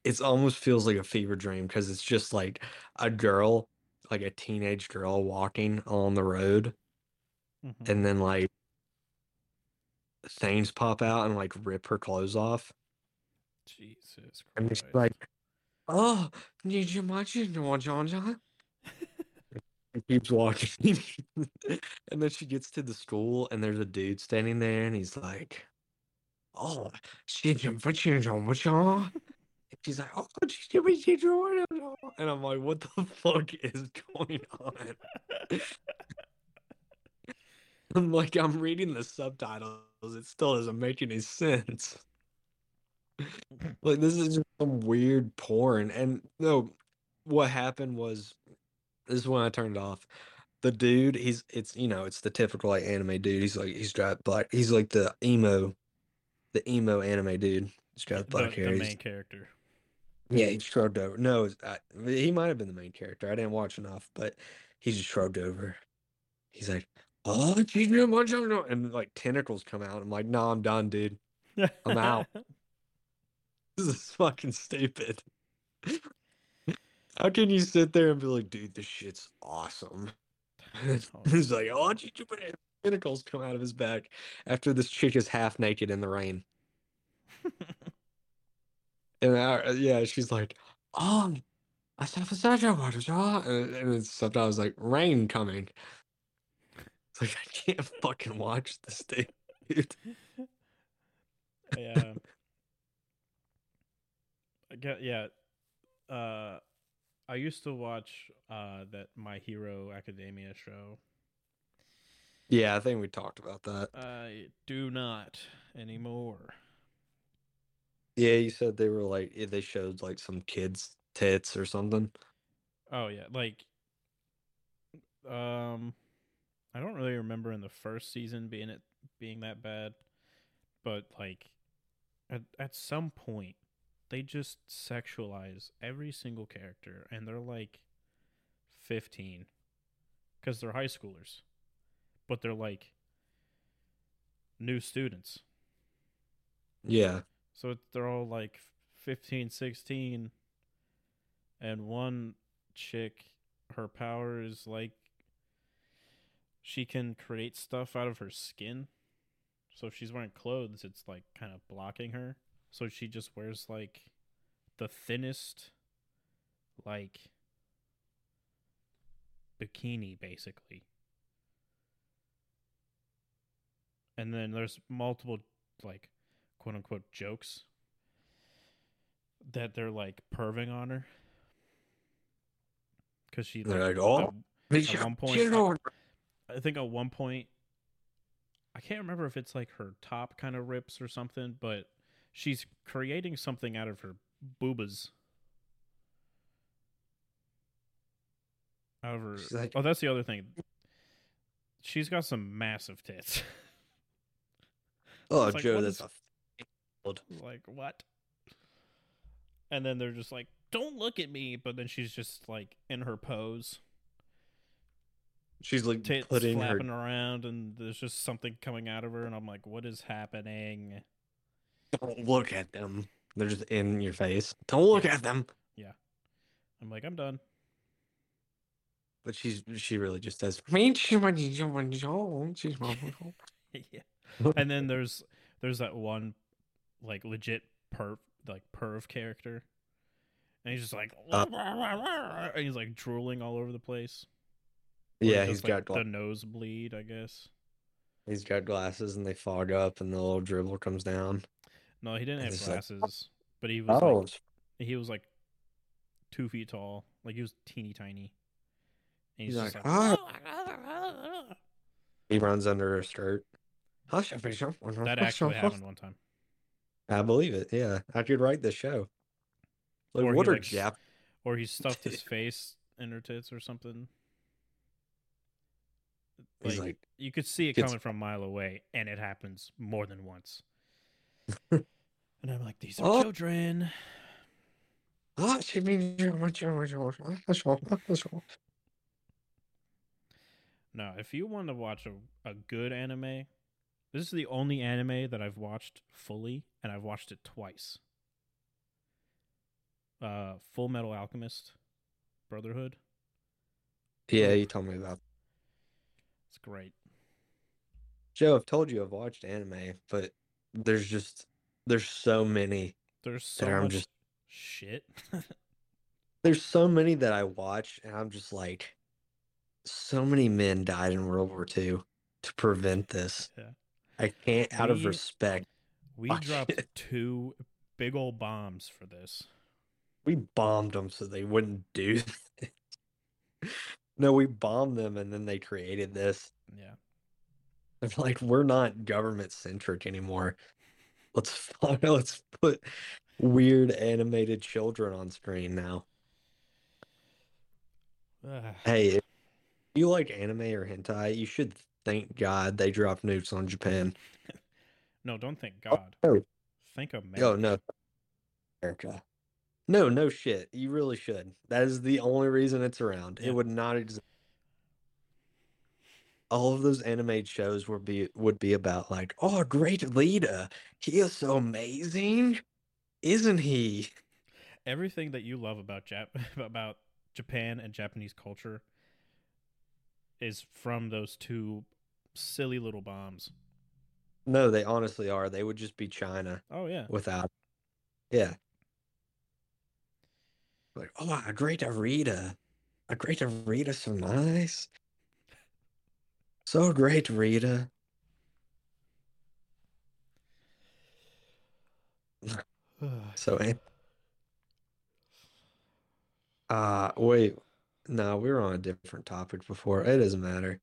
it almost feels like a fever dream because it's just like a girl, like a teenage girl walking on the road, Mhm. and then like things pop out and like rip her clothes off. Jesus And Christ. she's like, "Oh, did you watch it, John John John?" And keeps walking, and then she gets to the school, and there's a dude standing there, and he's like, "Oh, she's a butcher, John John." And She's like, "Oh, she's a butcher, John John." And I'm like, "What the fuck is going on?" I'm like, I'm reading the subtitles. It still doesn't make any sense. Like this is just some weird porn. And no, what happened was this is when I turned it off. The dude, he's it's you know, it's the typical like anime dude. He's like he's got black he's like the emo the emo anime dude. He's got the, black the hair. he's- main character. Yeah, he shrugged over. No, it's- I, he might have been the main character. I didn't watch enough, but he just shrugged over. He's like, "Oh, geez, no, much, no, no," and like tentacles come out. I'm like, "No, I'm done, dude. I'm out. This is fucking stupid." How can you sit there and be like, "Dude, this shit's awesome"? He's like, "Oh, geez, you put tentacles come out of his back after this chick is half naked in the rain." And I, yeah, she's like, "Oh, I said for such a water shot," and, and it's sometimes like rain coming. It's like I can't fucking watch this thing, dude. yeah. I get yeah. Uh I used to watch uh that My Hero Academia show. Yeah, I think we talked about that. I do not anymore. Yeah, you said they were like eh, they showed like some kids' tits or something. Oh yeah, like um I don't really remember in the first season being it being that bad, but like at at some point they just sexualize every single character and they're like 15 cuz they're high schoolers. But they're like new students. Yeah, So they're all like 15, 16. And one chick, her power is like she can create stuff out of her skin. So if she's wearing clothes, it's like kind of blocking her. So she just wears like the thinnest, like bikini basically. And then there's multiple like quote unquote jokes that they're like perving on her because she They're like, like, "Oh, at one point I, I think at one point I can't remember if it's like her top kind of rips or something, but she's creating something out of her boobas. Out of her. Like- oh, that's the other thing. She's got some massive tits. oh, like, Joe, that's is- a like what? And then they're just like, "Don't look at me," but then she's just like in her pose, she's like tits putting her around, and there's just something coming out of her, and I'm like, "What is happening?" Don't look at them. They're just in your face. Don't look at them. Yeah, I'm like, "I'm done." But she's she really just says, yeah. And then there's there's that one like legit perv like perv character, and he's just like Uh. and he's like drooling all over the place. Yeah, does, he's like, got gla- the nosebleed, I guess. he's got glasses and they fog up and the little dribble comes down. No, he didn't have It's like- glasses, but he was Oh, like he was like two feet tall, like he was teeny tiny. And he's, He's like, like, "Ah." he runs under her skirt. Hush, that actually happened one time. I believe it. Yeah, I could write this show. Like, Or he, what are like, Jap? Or he stuffed his face in her tits or something. He's Like, like, you could see it gets- coming from a mile away, and it happens more than once. and I'm like, these are Oh. children. ah, she means. No, if you want to watch a, a good anime, this is the only anime that I've watched fully, and I've watched it twice. Uh, Full Metal Alchemist Brotherhood. Yeah, you told me about. It's great. Joe, I've told you I've watched anime, but there's just there's so many. There's so That I'm much just- shit. There's so many that I watch, and I'm just like, so many men died in World War II to prevent this. Yeah. I can't, out of respect. we dropped it. two big old bombs for this. We bombed them so they wouldn't do this. No, we bombed them, and then they created this. Yeah. I'm like, we're not government centric anymore. Let's let's put weird animated children on screen now. Hey, if you like anime or hentai, you should thank God they dropped nukes on Japan. no, don't thank oh, God. Oh, Thank America. oh America. no, America. No, no shit. You really should. That is the only reason it's around. Yeah. It would not exist. All of those animated shows would be would be about like, oh, great leader. He is so amazing, isn't he? Everything that you love about Jap about Japan and Japanese culture is from those two silly little bombs. No, they honestly are. They would just be China Oh yeah. without. Yeah. Like, oh, a great Rita. A great Rita, so nice. So great, Rita. So, eh. uh, wait. No, we were on a different topic before. It doesn't matter.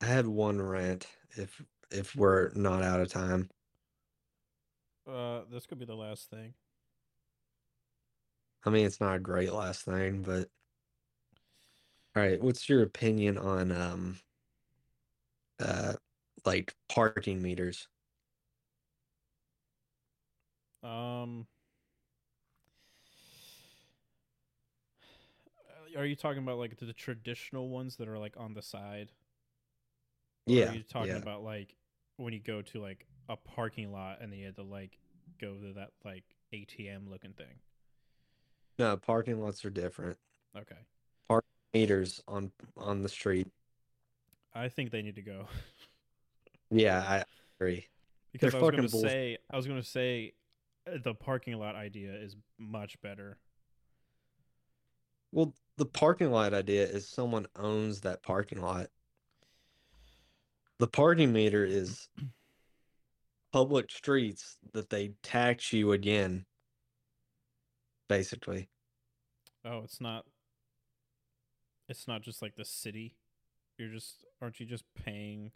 I had one rant if if we're not out of time. uh, this could be the last thing. I mean, it's not a great last thing, but all right, what's your opinion on um uh like parking meters? Um, are you talking about like the traditional ones that are like on the side? Yeah, Are you talking yeah. about like when you go to like a parking lot and then you had to like go to that like ATM looking thing? No, parking lots are different. Okay. Parking meters on on the street. I think they need to go Yeah, I agree. because They're I was going to say I was going to say uh, the parking lot idea is much better. Well, the parking lot idea is someone owns that parking lot. The parking meter is public streets that they tax you again, basically. Oh, it's not. It's not just like the city. You're just aren't you just paying?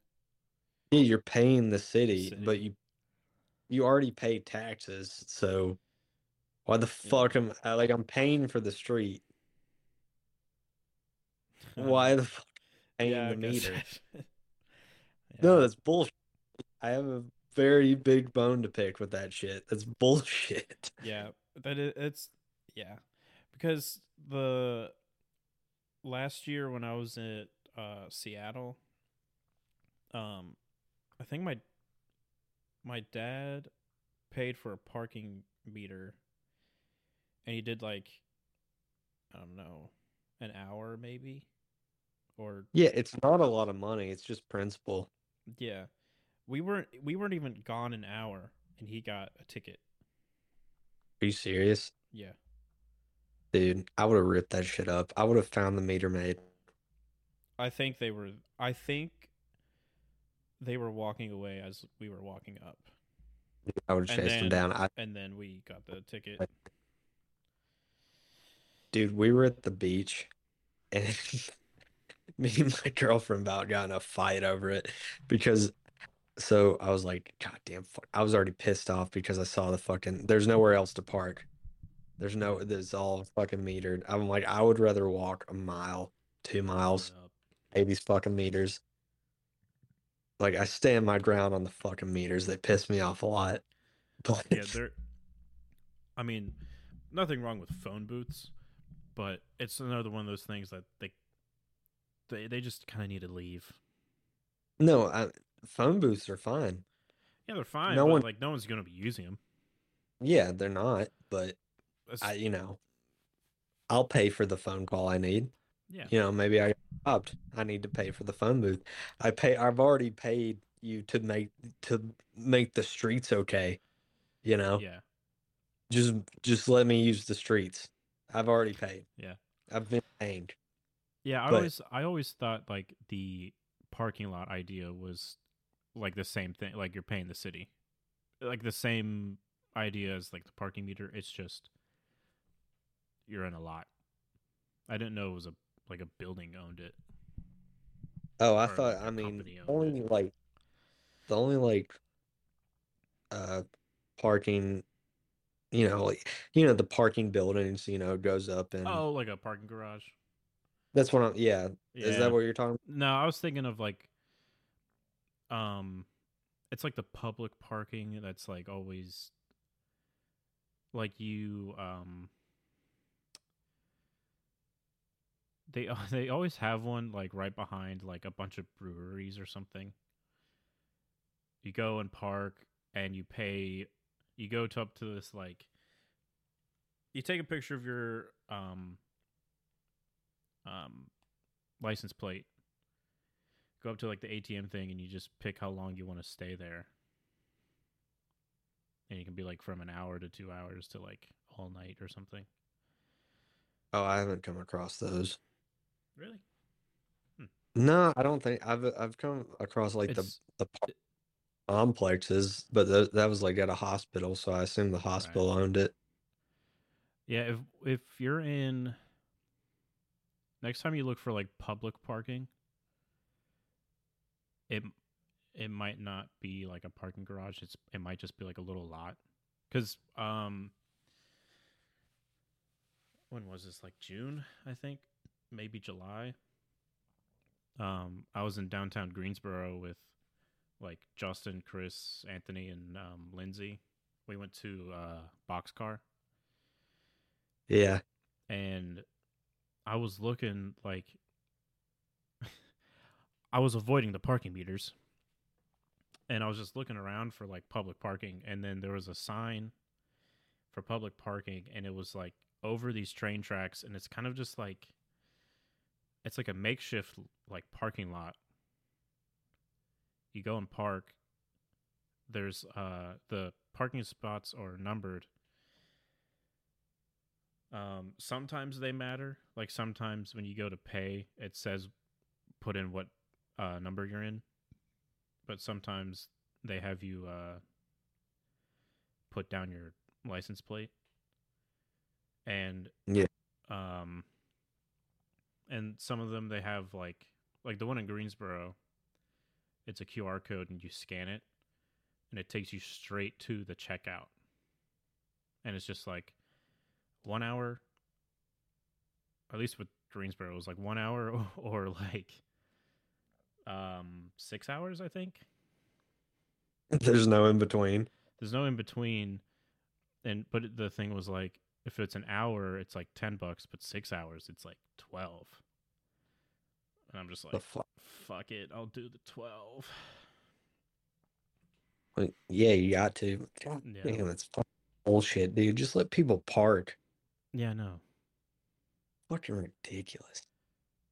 Yeah, you're paying the city, City. but you you already pay taxes, so why the fuck am I like I'm paying for the street? Why the fuck paying Yeah, the meter? No, that's bullshit. I have a very big bone to pick with that shit. That's bullshit. Yeah, that is, it's yeah, because the last year when I was at uh, Seattle, um, I think my my dad paid for a parking meter, and he did like I don't know, an hour maybe, or Yeah, it's not a lot of money. It's just principle. Yeah, we weren't we weren't even gone an hour. and he got a ticket. Are you serious? Yeah. Dude, I would have ripped that shit up. I would have found the meter maid. I think they were I think they were walking away as we were walking up. I would have chased then- down. I, And then we got the ticket. dude, we were at the beach and me and my girlfriend about got in a fight over it because so I was like, God damn, fuck. I was already pissed off because I saw the fucking there's nowhere else to park. There's no there's all fucking metered. I'm like, I would rather walk a mile, two miles, pay these fucking meters. Like I stand my ground on the fucking meters. They piss me off a lot. But Yeah, they're I mean, nothing wrong with phone booths, but it's another one of those things that they they they just kind of need to leave. no, I, phone booths are fine. Yeah, they're fine, No one- like no one's going to be using them. Yeah, they're not, but That's, I, you know, I'll pay for the phone call I need. yeah. You know, maybe I robbed. I need to pay for the phone booth. I pay. I've already paid you to make to make the streets okay. You know, Yeah. just just let me use the streets. I've already paid. Yeah. I've been paying. Yeah, I But- always I always thought like the parking lot idea was like the same thing, like you're paying the city. Like the same idea as like the parking meter. It's just you're in a lot. I didn't know it was a like a building owned it. Oh, I Or, thought. like, I mean, only it. like the only like uh parking. You know, like you know the parking buildings. You know, goes up and Oh, like a parking garage. That's what I'm. Yeah, is that what you're talking? about? No, I was thinking of like um it's like the public parking that's like always like you um they they always have one like right behind like a bunch of breweries or something. You go and park and you pay you go to up to this like you take a picture of your um um license plate go up to like the ATM thing and you just pick how long you want to stay there. And you can be like from an hour to two hours to like all night or something. Oh, I haven't come across those. Really? No, I don't think I've I've come across like the It's- the p- complexes, but th that was like at a hospital, so I assume the hospital owned it. Yeah, if if you're in next time you look for like public parking, it it might not be like a parking garage. It's it might just be like a little lot. Cuz um when was this like June, I think, maybe July. Um I was in downtown Greensboro with like Justin, Chris, Anthony and um Lindsay. We went to uh Boxcar Yeah, and I was looking like I was avoiding the parking meters. And I was just looking around for like public parking and then there was a sign for public parking and it was like over these train tracks and it's kind of just like it's like a makeshift like parking lot. You go and park. There's uh the parking spots are numbered um, sometimes they matter. Like sometimes when you go to pay, it says put in what uh, number you're in. But sometimes they have you uh, put down your license plate. And Yeah. um, and some of them they have like like the one in Greensboro. It's a QR code and you scan it, and it takes you straight to the checkout. And it's just like one hour at least with greensboro it was like one hour or, like um six hours i think there's no in between. there's no in between and but the thing was like if it's an hour it's like 10 bucks but six hours it's like 12 and i'm just like fuck? fuck it i'll do the 12 Like, yeah, you got to. God Yeah. damn, it's bullshit, dude. Just let people park. Yeah no Fucking ridiculous.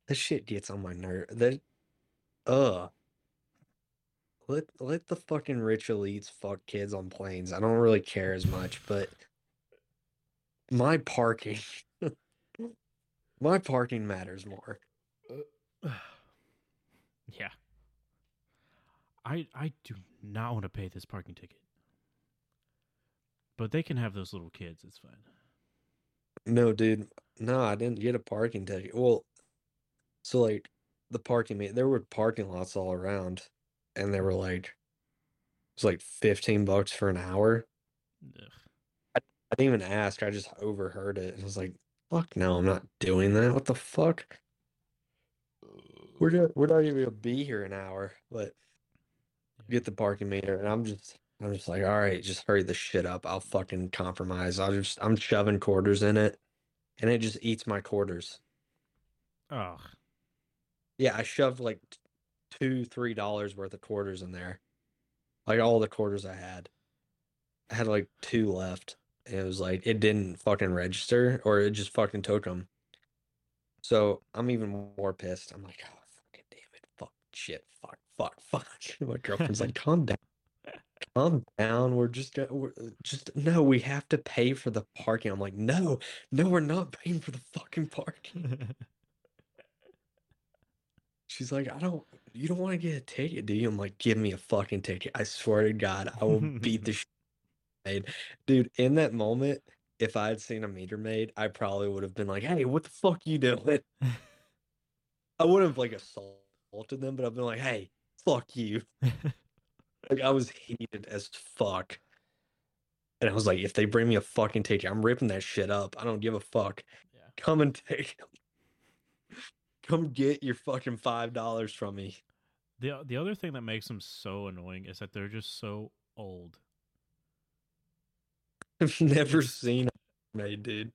This shit gets on my nerve. That, uh, let let the fucking rich elites fuck kids on planes. I don't really care as much, but my parking, my parking matters more. yeah. I I do not want to pay this parking ticket. But they can have those little kids, it's fine. No, dude. No, I didn't get a parking ticket. Well, so like the parking ma- there were parking lots all around, and they were like, it was like fifteen bucks for an hour. Ugh. I didn't even ask. I just overheard it and was like, "Fuck no, I'm not doing that. What the fuck? We're not, we're not even gonna be here an hour." But get the parking meter, and I'm just I'm just like, all right, just hurry the shit up. I'll fucking compromise. I'll just I'm shoving quarters in it, and it just eats my quarters. Ugh. Yeah, I shoved like two, three dollars worth of quarters in there. Like all the quarters I had. I had like two left. And it was like it didn't fucking register or it just fucking took them. So I'm even more pissed. I'm like, oh fucking damn it. Fuck shit. Fuck, fuck, fuck. My girlfriend's like, calm down. Calm down. We're just go- we're uh, just no, we have to pay for the parking. I'm like, no, no, we're not paying for the fucking parking. She's like, I don't, you don't want to get a ticket, do you? I'm like, give me a fucking ticket. I swear to God, I will beat the shit. Dude, in that moment, if I had seen a meter maid, I probably would have been like, hey, what the fuck you doing? I would have like assaulted them, but I've been like, hey, fuck you. Like I was heated as fuck. And I was like, if they bring me a fucking ticket, I'm ripping that shit up. I don't give a fuck. Yeah. Come and take them. Come get your fucking five dollars from me. The the other thing that makes them so annoying is that they're just so old. I've never seen a maid, dude.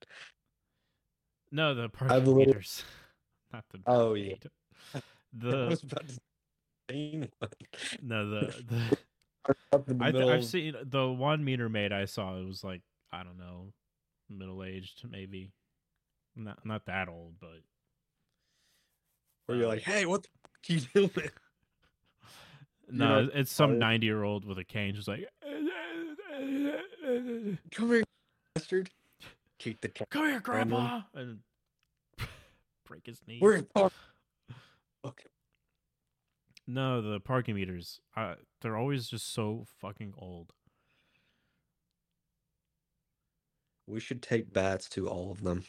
No, the I've parking literally- meters. Not the Oh, yeah. maid. I The was about to say one. no the the I th- I've seen the one meter maid I saw. It was like I don't know, middle aged maybe, not not that old, but where you're uh, like, hey, what the you doing? no, know, it's some ninety year old with a cane, just like Come here, bastard. Kick the cat. come here, grandma, and break his knee. We're in park. Okay. No, the parking meters. Uh, they're always just so fucking old. We should take bats to all of them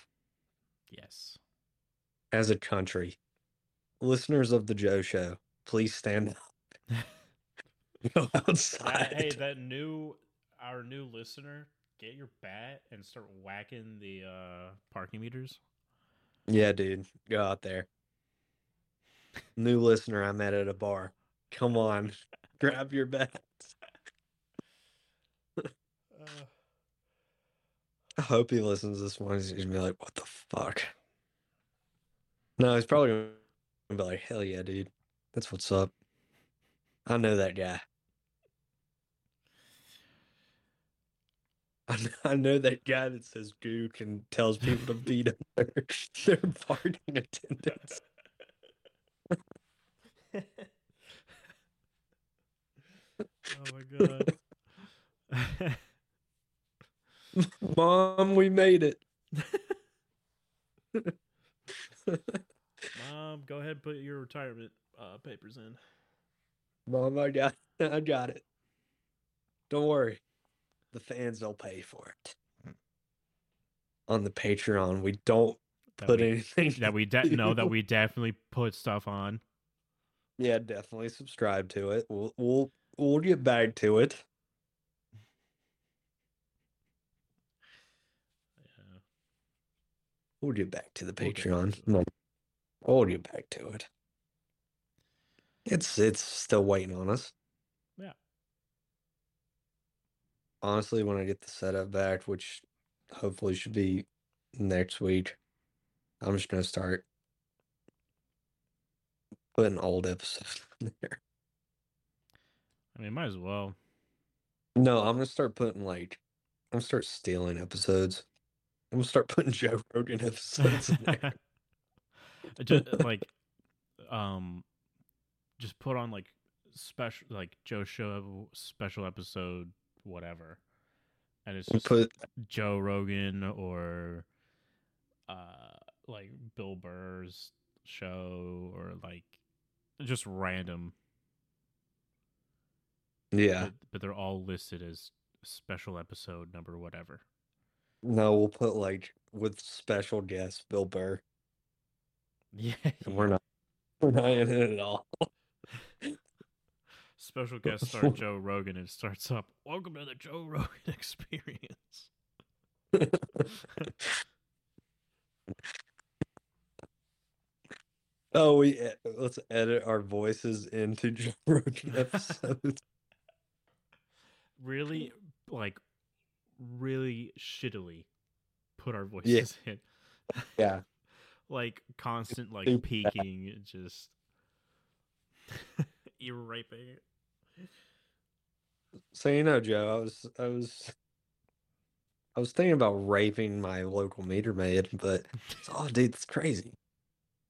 Yes. as a country. Listeners of the Joe Show, please stand up. Go outside. That, hey, that new our new listener, get your bat and start whacking the uh parking meters. Yeah, dude, go out there. New listener I met at a bar. Come on, grab your bats. Uh. I hope he listens this one. He's gonna be like, "What the fuck?" No, he's probably gonna be like, "Hell yeah, dude, that's what's up." I know that guy. I know, I know that guy that says "gook" and tells people to beat up their, their parking attendants. Oh my god. Mom, we made it. Mom, go ahead and put your retirement uh, papers in. Mom, I got, I got it. Don't worry, the fans will pay for it. On the Patreon, we don't That put we, anything. that we de- no, that we definitely put stuff on. Yeah, definitely subscribe to it. We'll we'll we'll get back to it. Yeah. We'll get back to the We'll get Patreon. We'll- We'll get back to it. It's it's still waiting on us. Yeah. Honestly, when I get the setup back, which hopefully should be next week, I'm just gonna start putting old episodes in there. I mean, might as well. No, I'm gonna start putting like I'm gonna start stealing episodes. I'm gonna start putting Joe Rogan episodes in there. just like um just put on like special like Joe Show special episode whatever, and it's just put Joe Rogan or uh like Bill Burr's show or like just random yeah. but, but they're all listed as special episode number whatever. No, we'll put like with special guest Bill Burr. Yeah. And we're not we're not in it at all. Special guest star Joe Rogan and starts up, Welcome to the Joe Rogan experience. oh, we e- let's edit our voices into Joe Rogan episodes. Really like really shittily put our voices in. yeah. Like constant like peaking just ear raping. So you know, Joe, I was I was I was thinking about raping my local meter maid, but oh dude, it's crazy.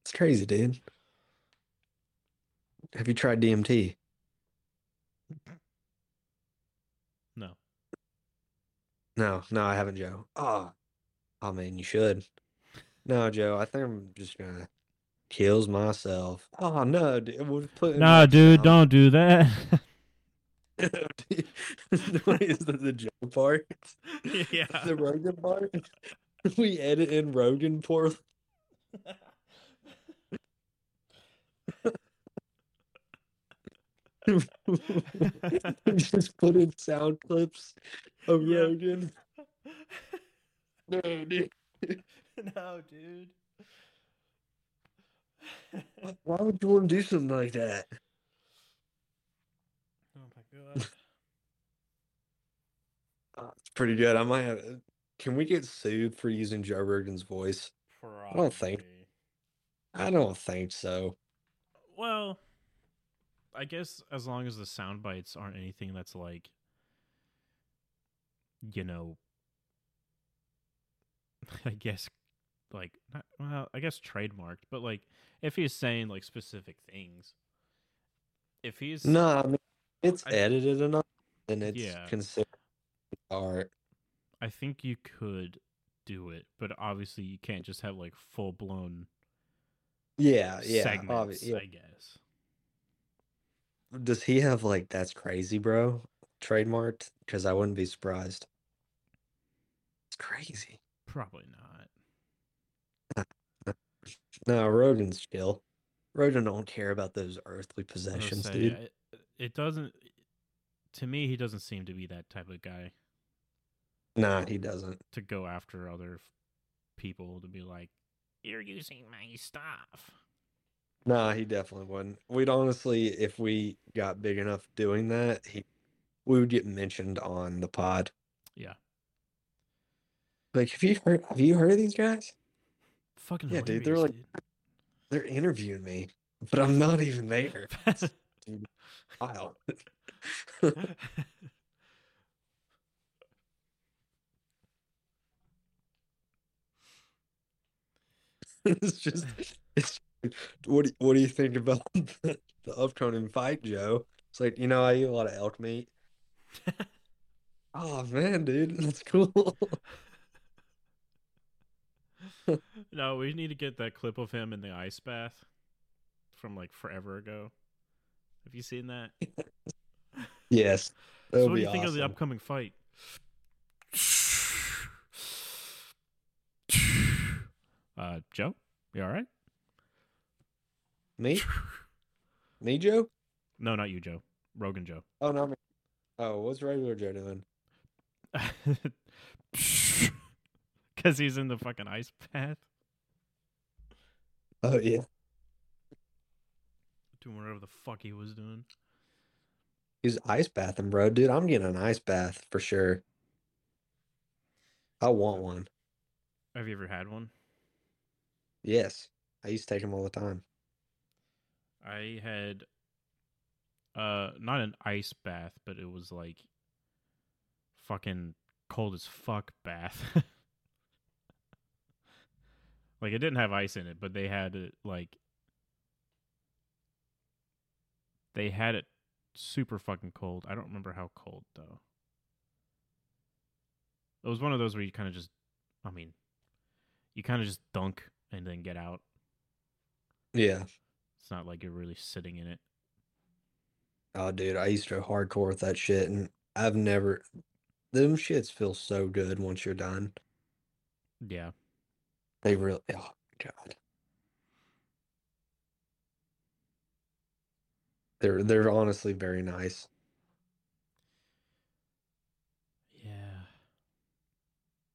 It's crazy, dude. Have you tried DMT? No. No, no, I haven't, Joe. Oh, oh man, you should. No, Joe, I think I'm just gonna kills myself. Oh no, dude, we'll put in Nah, dude, don't do that. What is the, the Joe part? yeah. The Rogan part? We edit in Rogan poor. just put in sound clips of Yeah. Rogan. No, dude. no, dude. Why- Why would you want to do something like that? Oh my god. Oh, it's pretty good. I might have. Can we get sued for using Joe Rogan's voice? I don't think- I don't think so. Well, I guess as long as the sound bites aren't anything that's like, you know, I guess, like, not, well, I guess trademarked, but like, if he's saying like specific things, if he's No, I mean it's I- edited enough, and it's Yeah. considered art. I think you could do it, but obviously you can't just have like full blown Yeah, yeah. segments. yeah. I guess. Does he have like that's crazy, bro? Trademarked? Because I wouldn't be surprised. It's crazy. Probably not. No, Rogan's chill. Rogan don't care about those earthly possessions, say, dude. It, it doesn't. To me, he doesn't seem to be that type of guy Nah, he doesn't. to go after other people to be like, "You're using my stuff." Nah, he definitely wouldn't. We'd honestly, if we got big enough doing that, he we would get mentioned on the pod. Yeah, Like, have you heard? Have you heard of these guys? fucking Yeah, dude, they're hilarious, They're interviewing me, but I'm not even there. dude. Wow. it's just, it's. What do, what do you think about the, the upcoming fight, Joe? It's like you know I eat a lot of elk meat. Oh man, dude, that's cool. no, we need to get that clip of him in the ice bath from like forever ago. Have you seen that? yes, so what do you think of the upcoming fight? Uh, Joe, you all right? Me, me, Joe? No, not you, Joe. Rogan Joe. Oh no, me. Oh, what's regular Joe doing? Because he's in the fucking ice bath Oh yeah, doing whatever the fuck he was doing. he's ice bathing, bro. Dude, I'm getting an ice bath for sure. I want one. Have you ever had one? Yes, I used to take them all the time. I had uh not an ice bath, but it was like fucking cold as fuck bath. like it didn't have ice in it, but they had it like they had it super fucking cold. I don't remember how cold though. It was one of those where you kind of just, I mean, you kind of just dunk and then get out. Yeah. It's not like you're really sitting in it. Oh, dude, I used to hardcore with that shit, and I've never. Them shits feel so good once you're done. Yeah. They really. Oh god. They're they're honestly very nice. Yeah.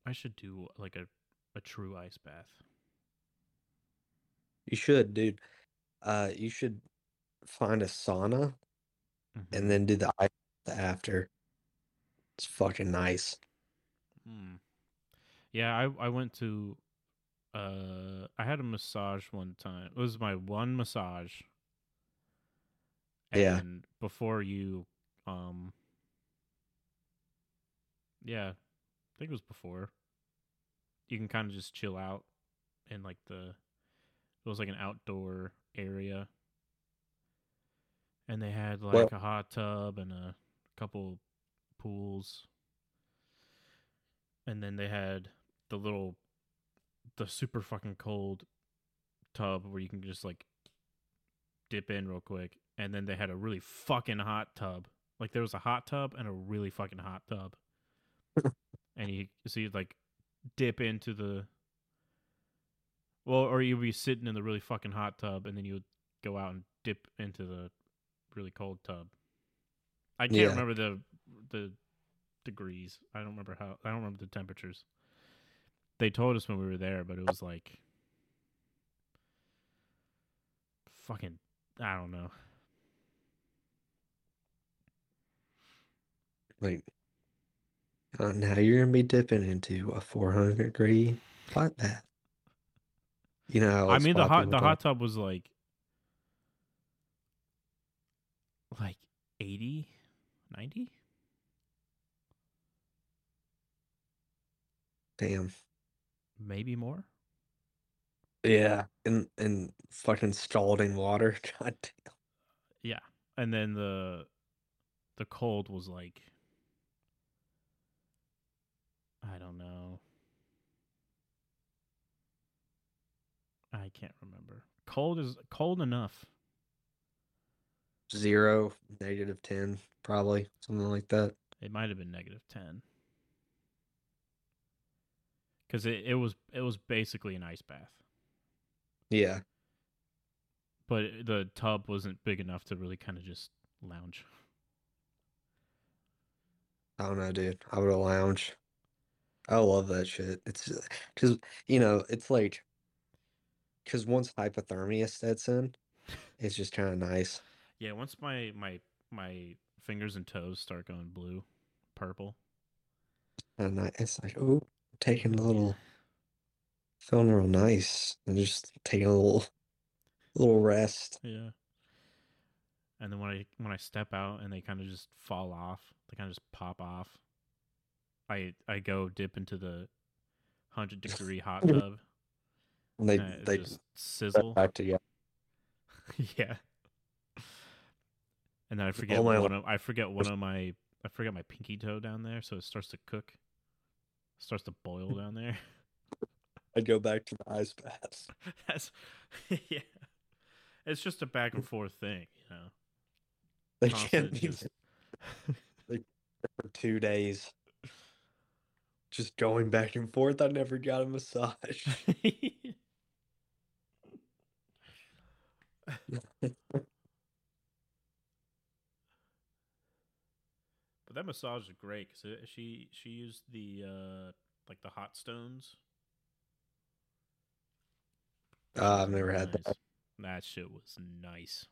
I should do like a a true ice bath. You should, dude. Uh, you should find a sauna Mhm. and then do the ice after. It's fucking nice. Hmm. Yeah, I I went to uh I had a massage one time. It was my one massage. Yeah. Before you um Yeah. I think it was before. You can kind of just chill out in like the it was like an outdoor area. And they had like Well- a hot tub and a couple pools. And then they had the little the super fucking cold tub where you can just like dip in real quick. And then they had a really fucking hot tub. Like there was a hot tub and a really fucking hot tub. and you so you'd like dip into the well, or you'd be sitting in the really fucking hot tub and then you would go out and dip into the really cold tub. I can't Yeah. remember the the degrees. I don't remember how I don't remember the temperatures. They told us when we were there, but it was like fucking I don't know. Like, uh, now you're gonna be dipping into a 400 degree hot bath. You know I mean the hot the with hot tub was like like 80 90 Damn. maybe more. Yeah, and and fucking scalding water. God damn. Yeah. And then the the cold was like I don't know. I can't remember. Cold is cold enough. Zero, negative 10, probably something like that. It might have been negative 10. Cuz it, it was it was basically an ice bath. Yeah. But the tub wasn't big enough to really kind of just lounge. I don't know, dude. I would have lounge. I love that shit. It's because you know it's like because once hypothermia sets in, it's just kind of nice. Yeah, once my my my fingers and toes start going blue, purple. And I, it's like, oh, taking a little, feeling real nice, and just taking a little, little rest. Yeah. And then when I when I step out and they kind of just fall off, they kind of just pop off. I I go dip into the hundred degree hot tub. And they and they sizzle. back together. yeah. And then I forget one of I forget one of my I forget my pinky toe down there, so it starts to cook. starts to boil down there. I'd go back to the ice baths. That's yeah. It's just a back and forth thing, you know. They Constant can't be just- for two days. Just going back and forth. I never got a massage. But that massage is great because she she used the uh like the hot stones. Uh, I've never had Nice. that. That shit was nice.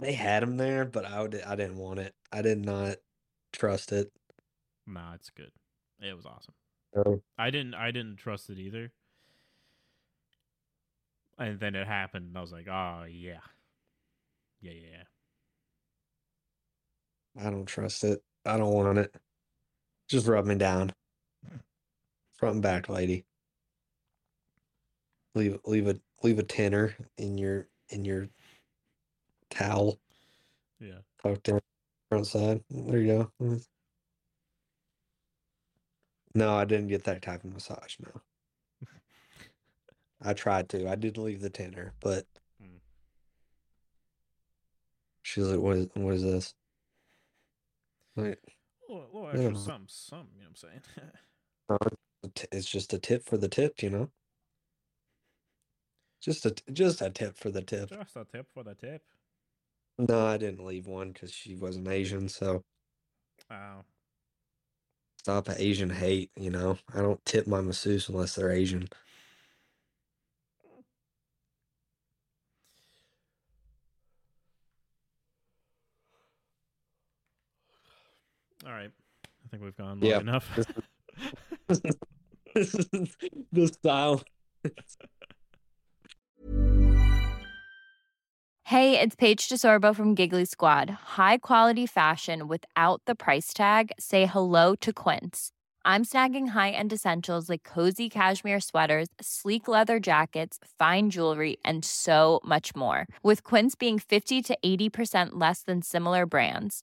They had them there, but I would, I didn't want it. I did not trust it. Nah, it's good. It was awesome. So, I didn't I didn't trust it either. And then it happened, and I was like, "Oh yeah, yeah, yeah." yeah. I don't trust it. I don't want it. Just rub me down. Front and back, lady. Leave leave a leave a tenner in your in your towel. Yeah. tucked in front side. There you go. Mm. No, I didn't get that type of massage. No, I tried to. I did leave the tenner, but Mm. she's like, "What? Is, what is this?" Like, A little, little extra don't know. some, some. You know what I'm saying? "Oh, it's a t- it's just a tip for the tip, you know. Just a just a tip for the tip. Just a tip for the tip. No, I didn't leave one because she wasn't Asian. So Wow. stop Asian hate. You know, I don't tip my masseuse unless they're Asian. All right. I think we've gone long Yeah, enough. this This is the style. Hey, it's Paige DeSorbo from Giggly Squad. High quality fashion without the price tag. Say hello to Quince. I'm snagging high-end essentials like cozy cashmere sweaters, sleek leather jackets, fine jewelry, and so much more. With Quince being 50 to 80% less than similar brands.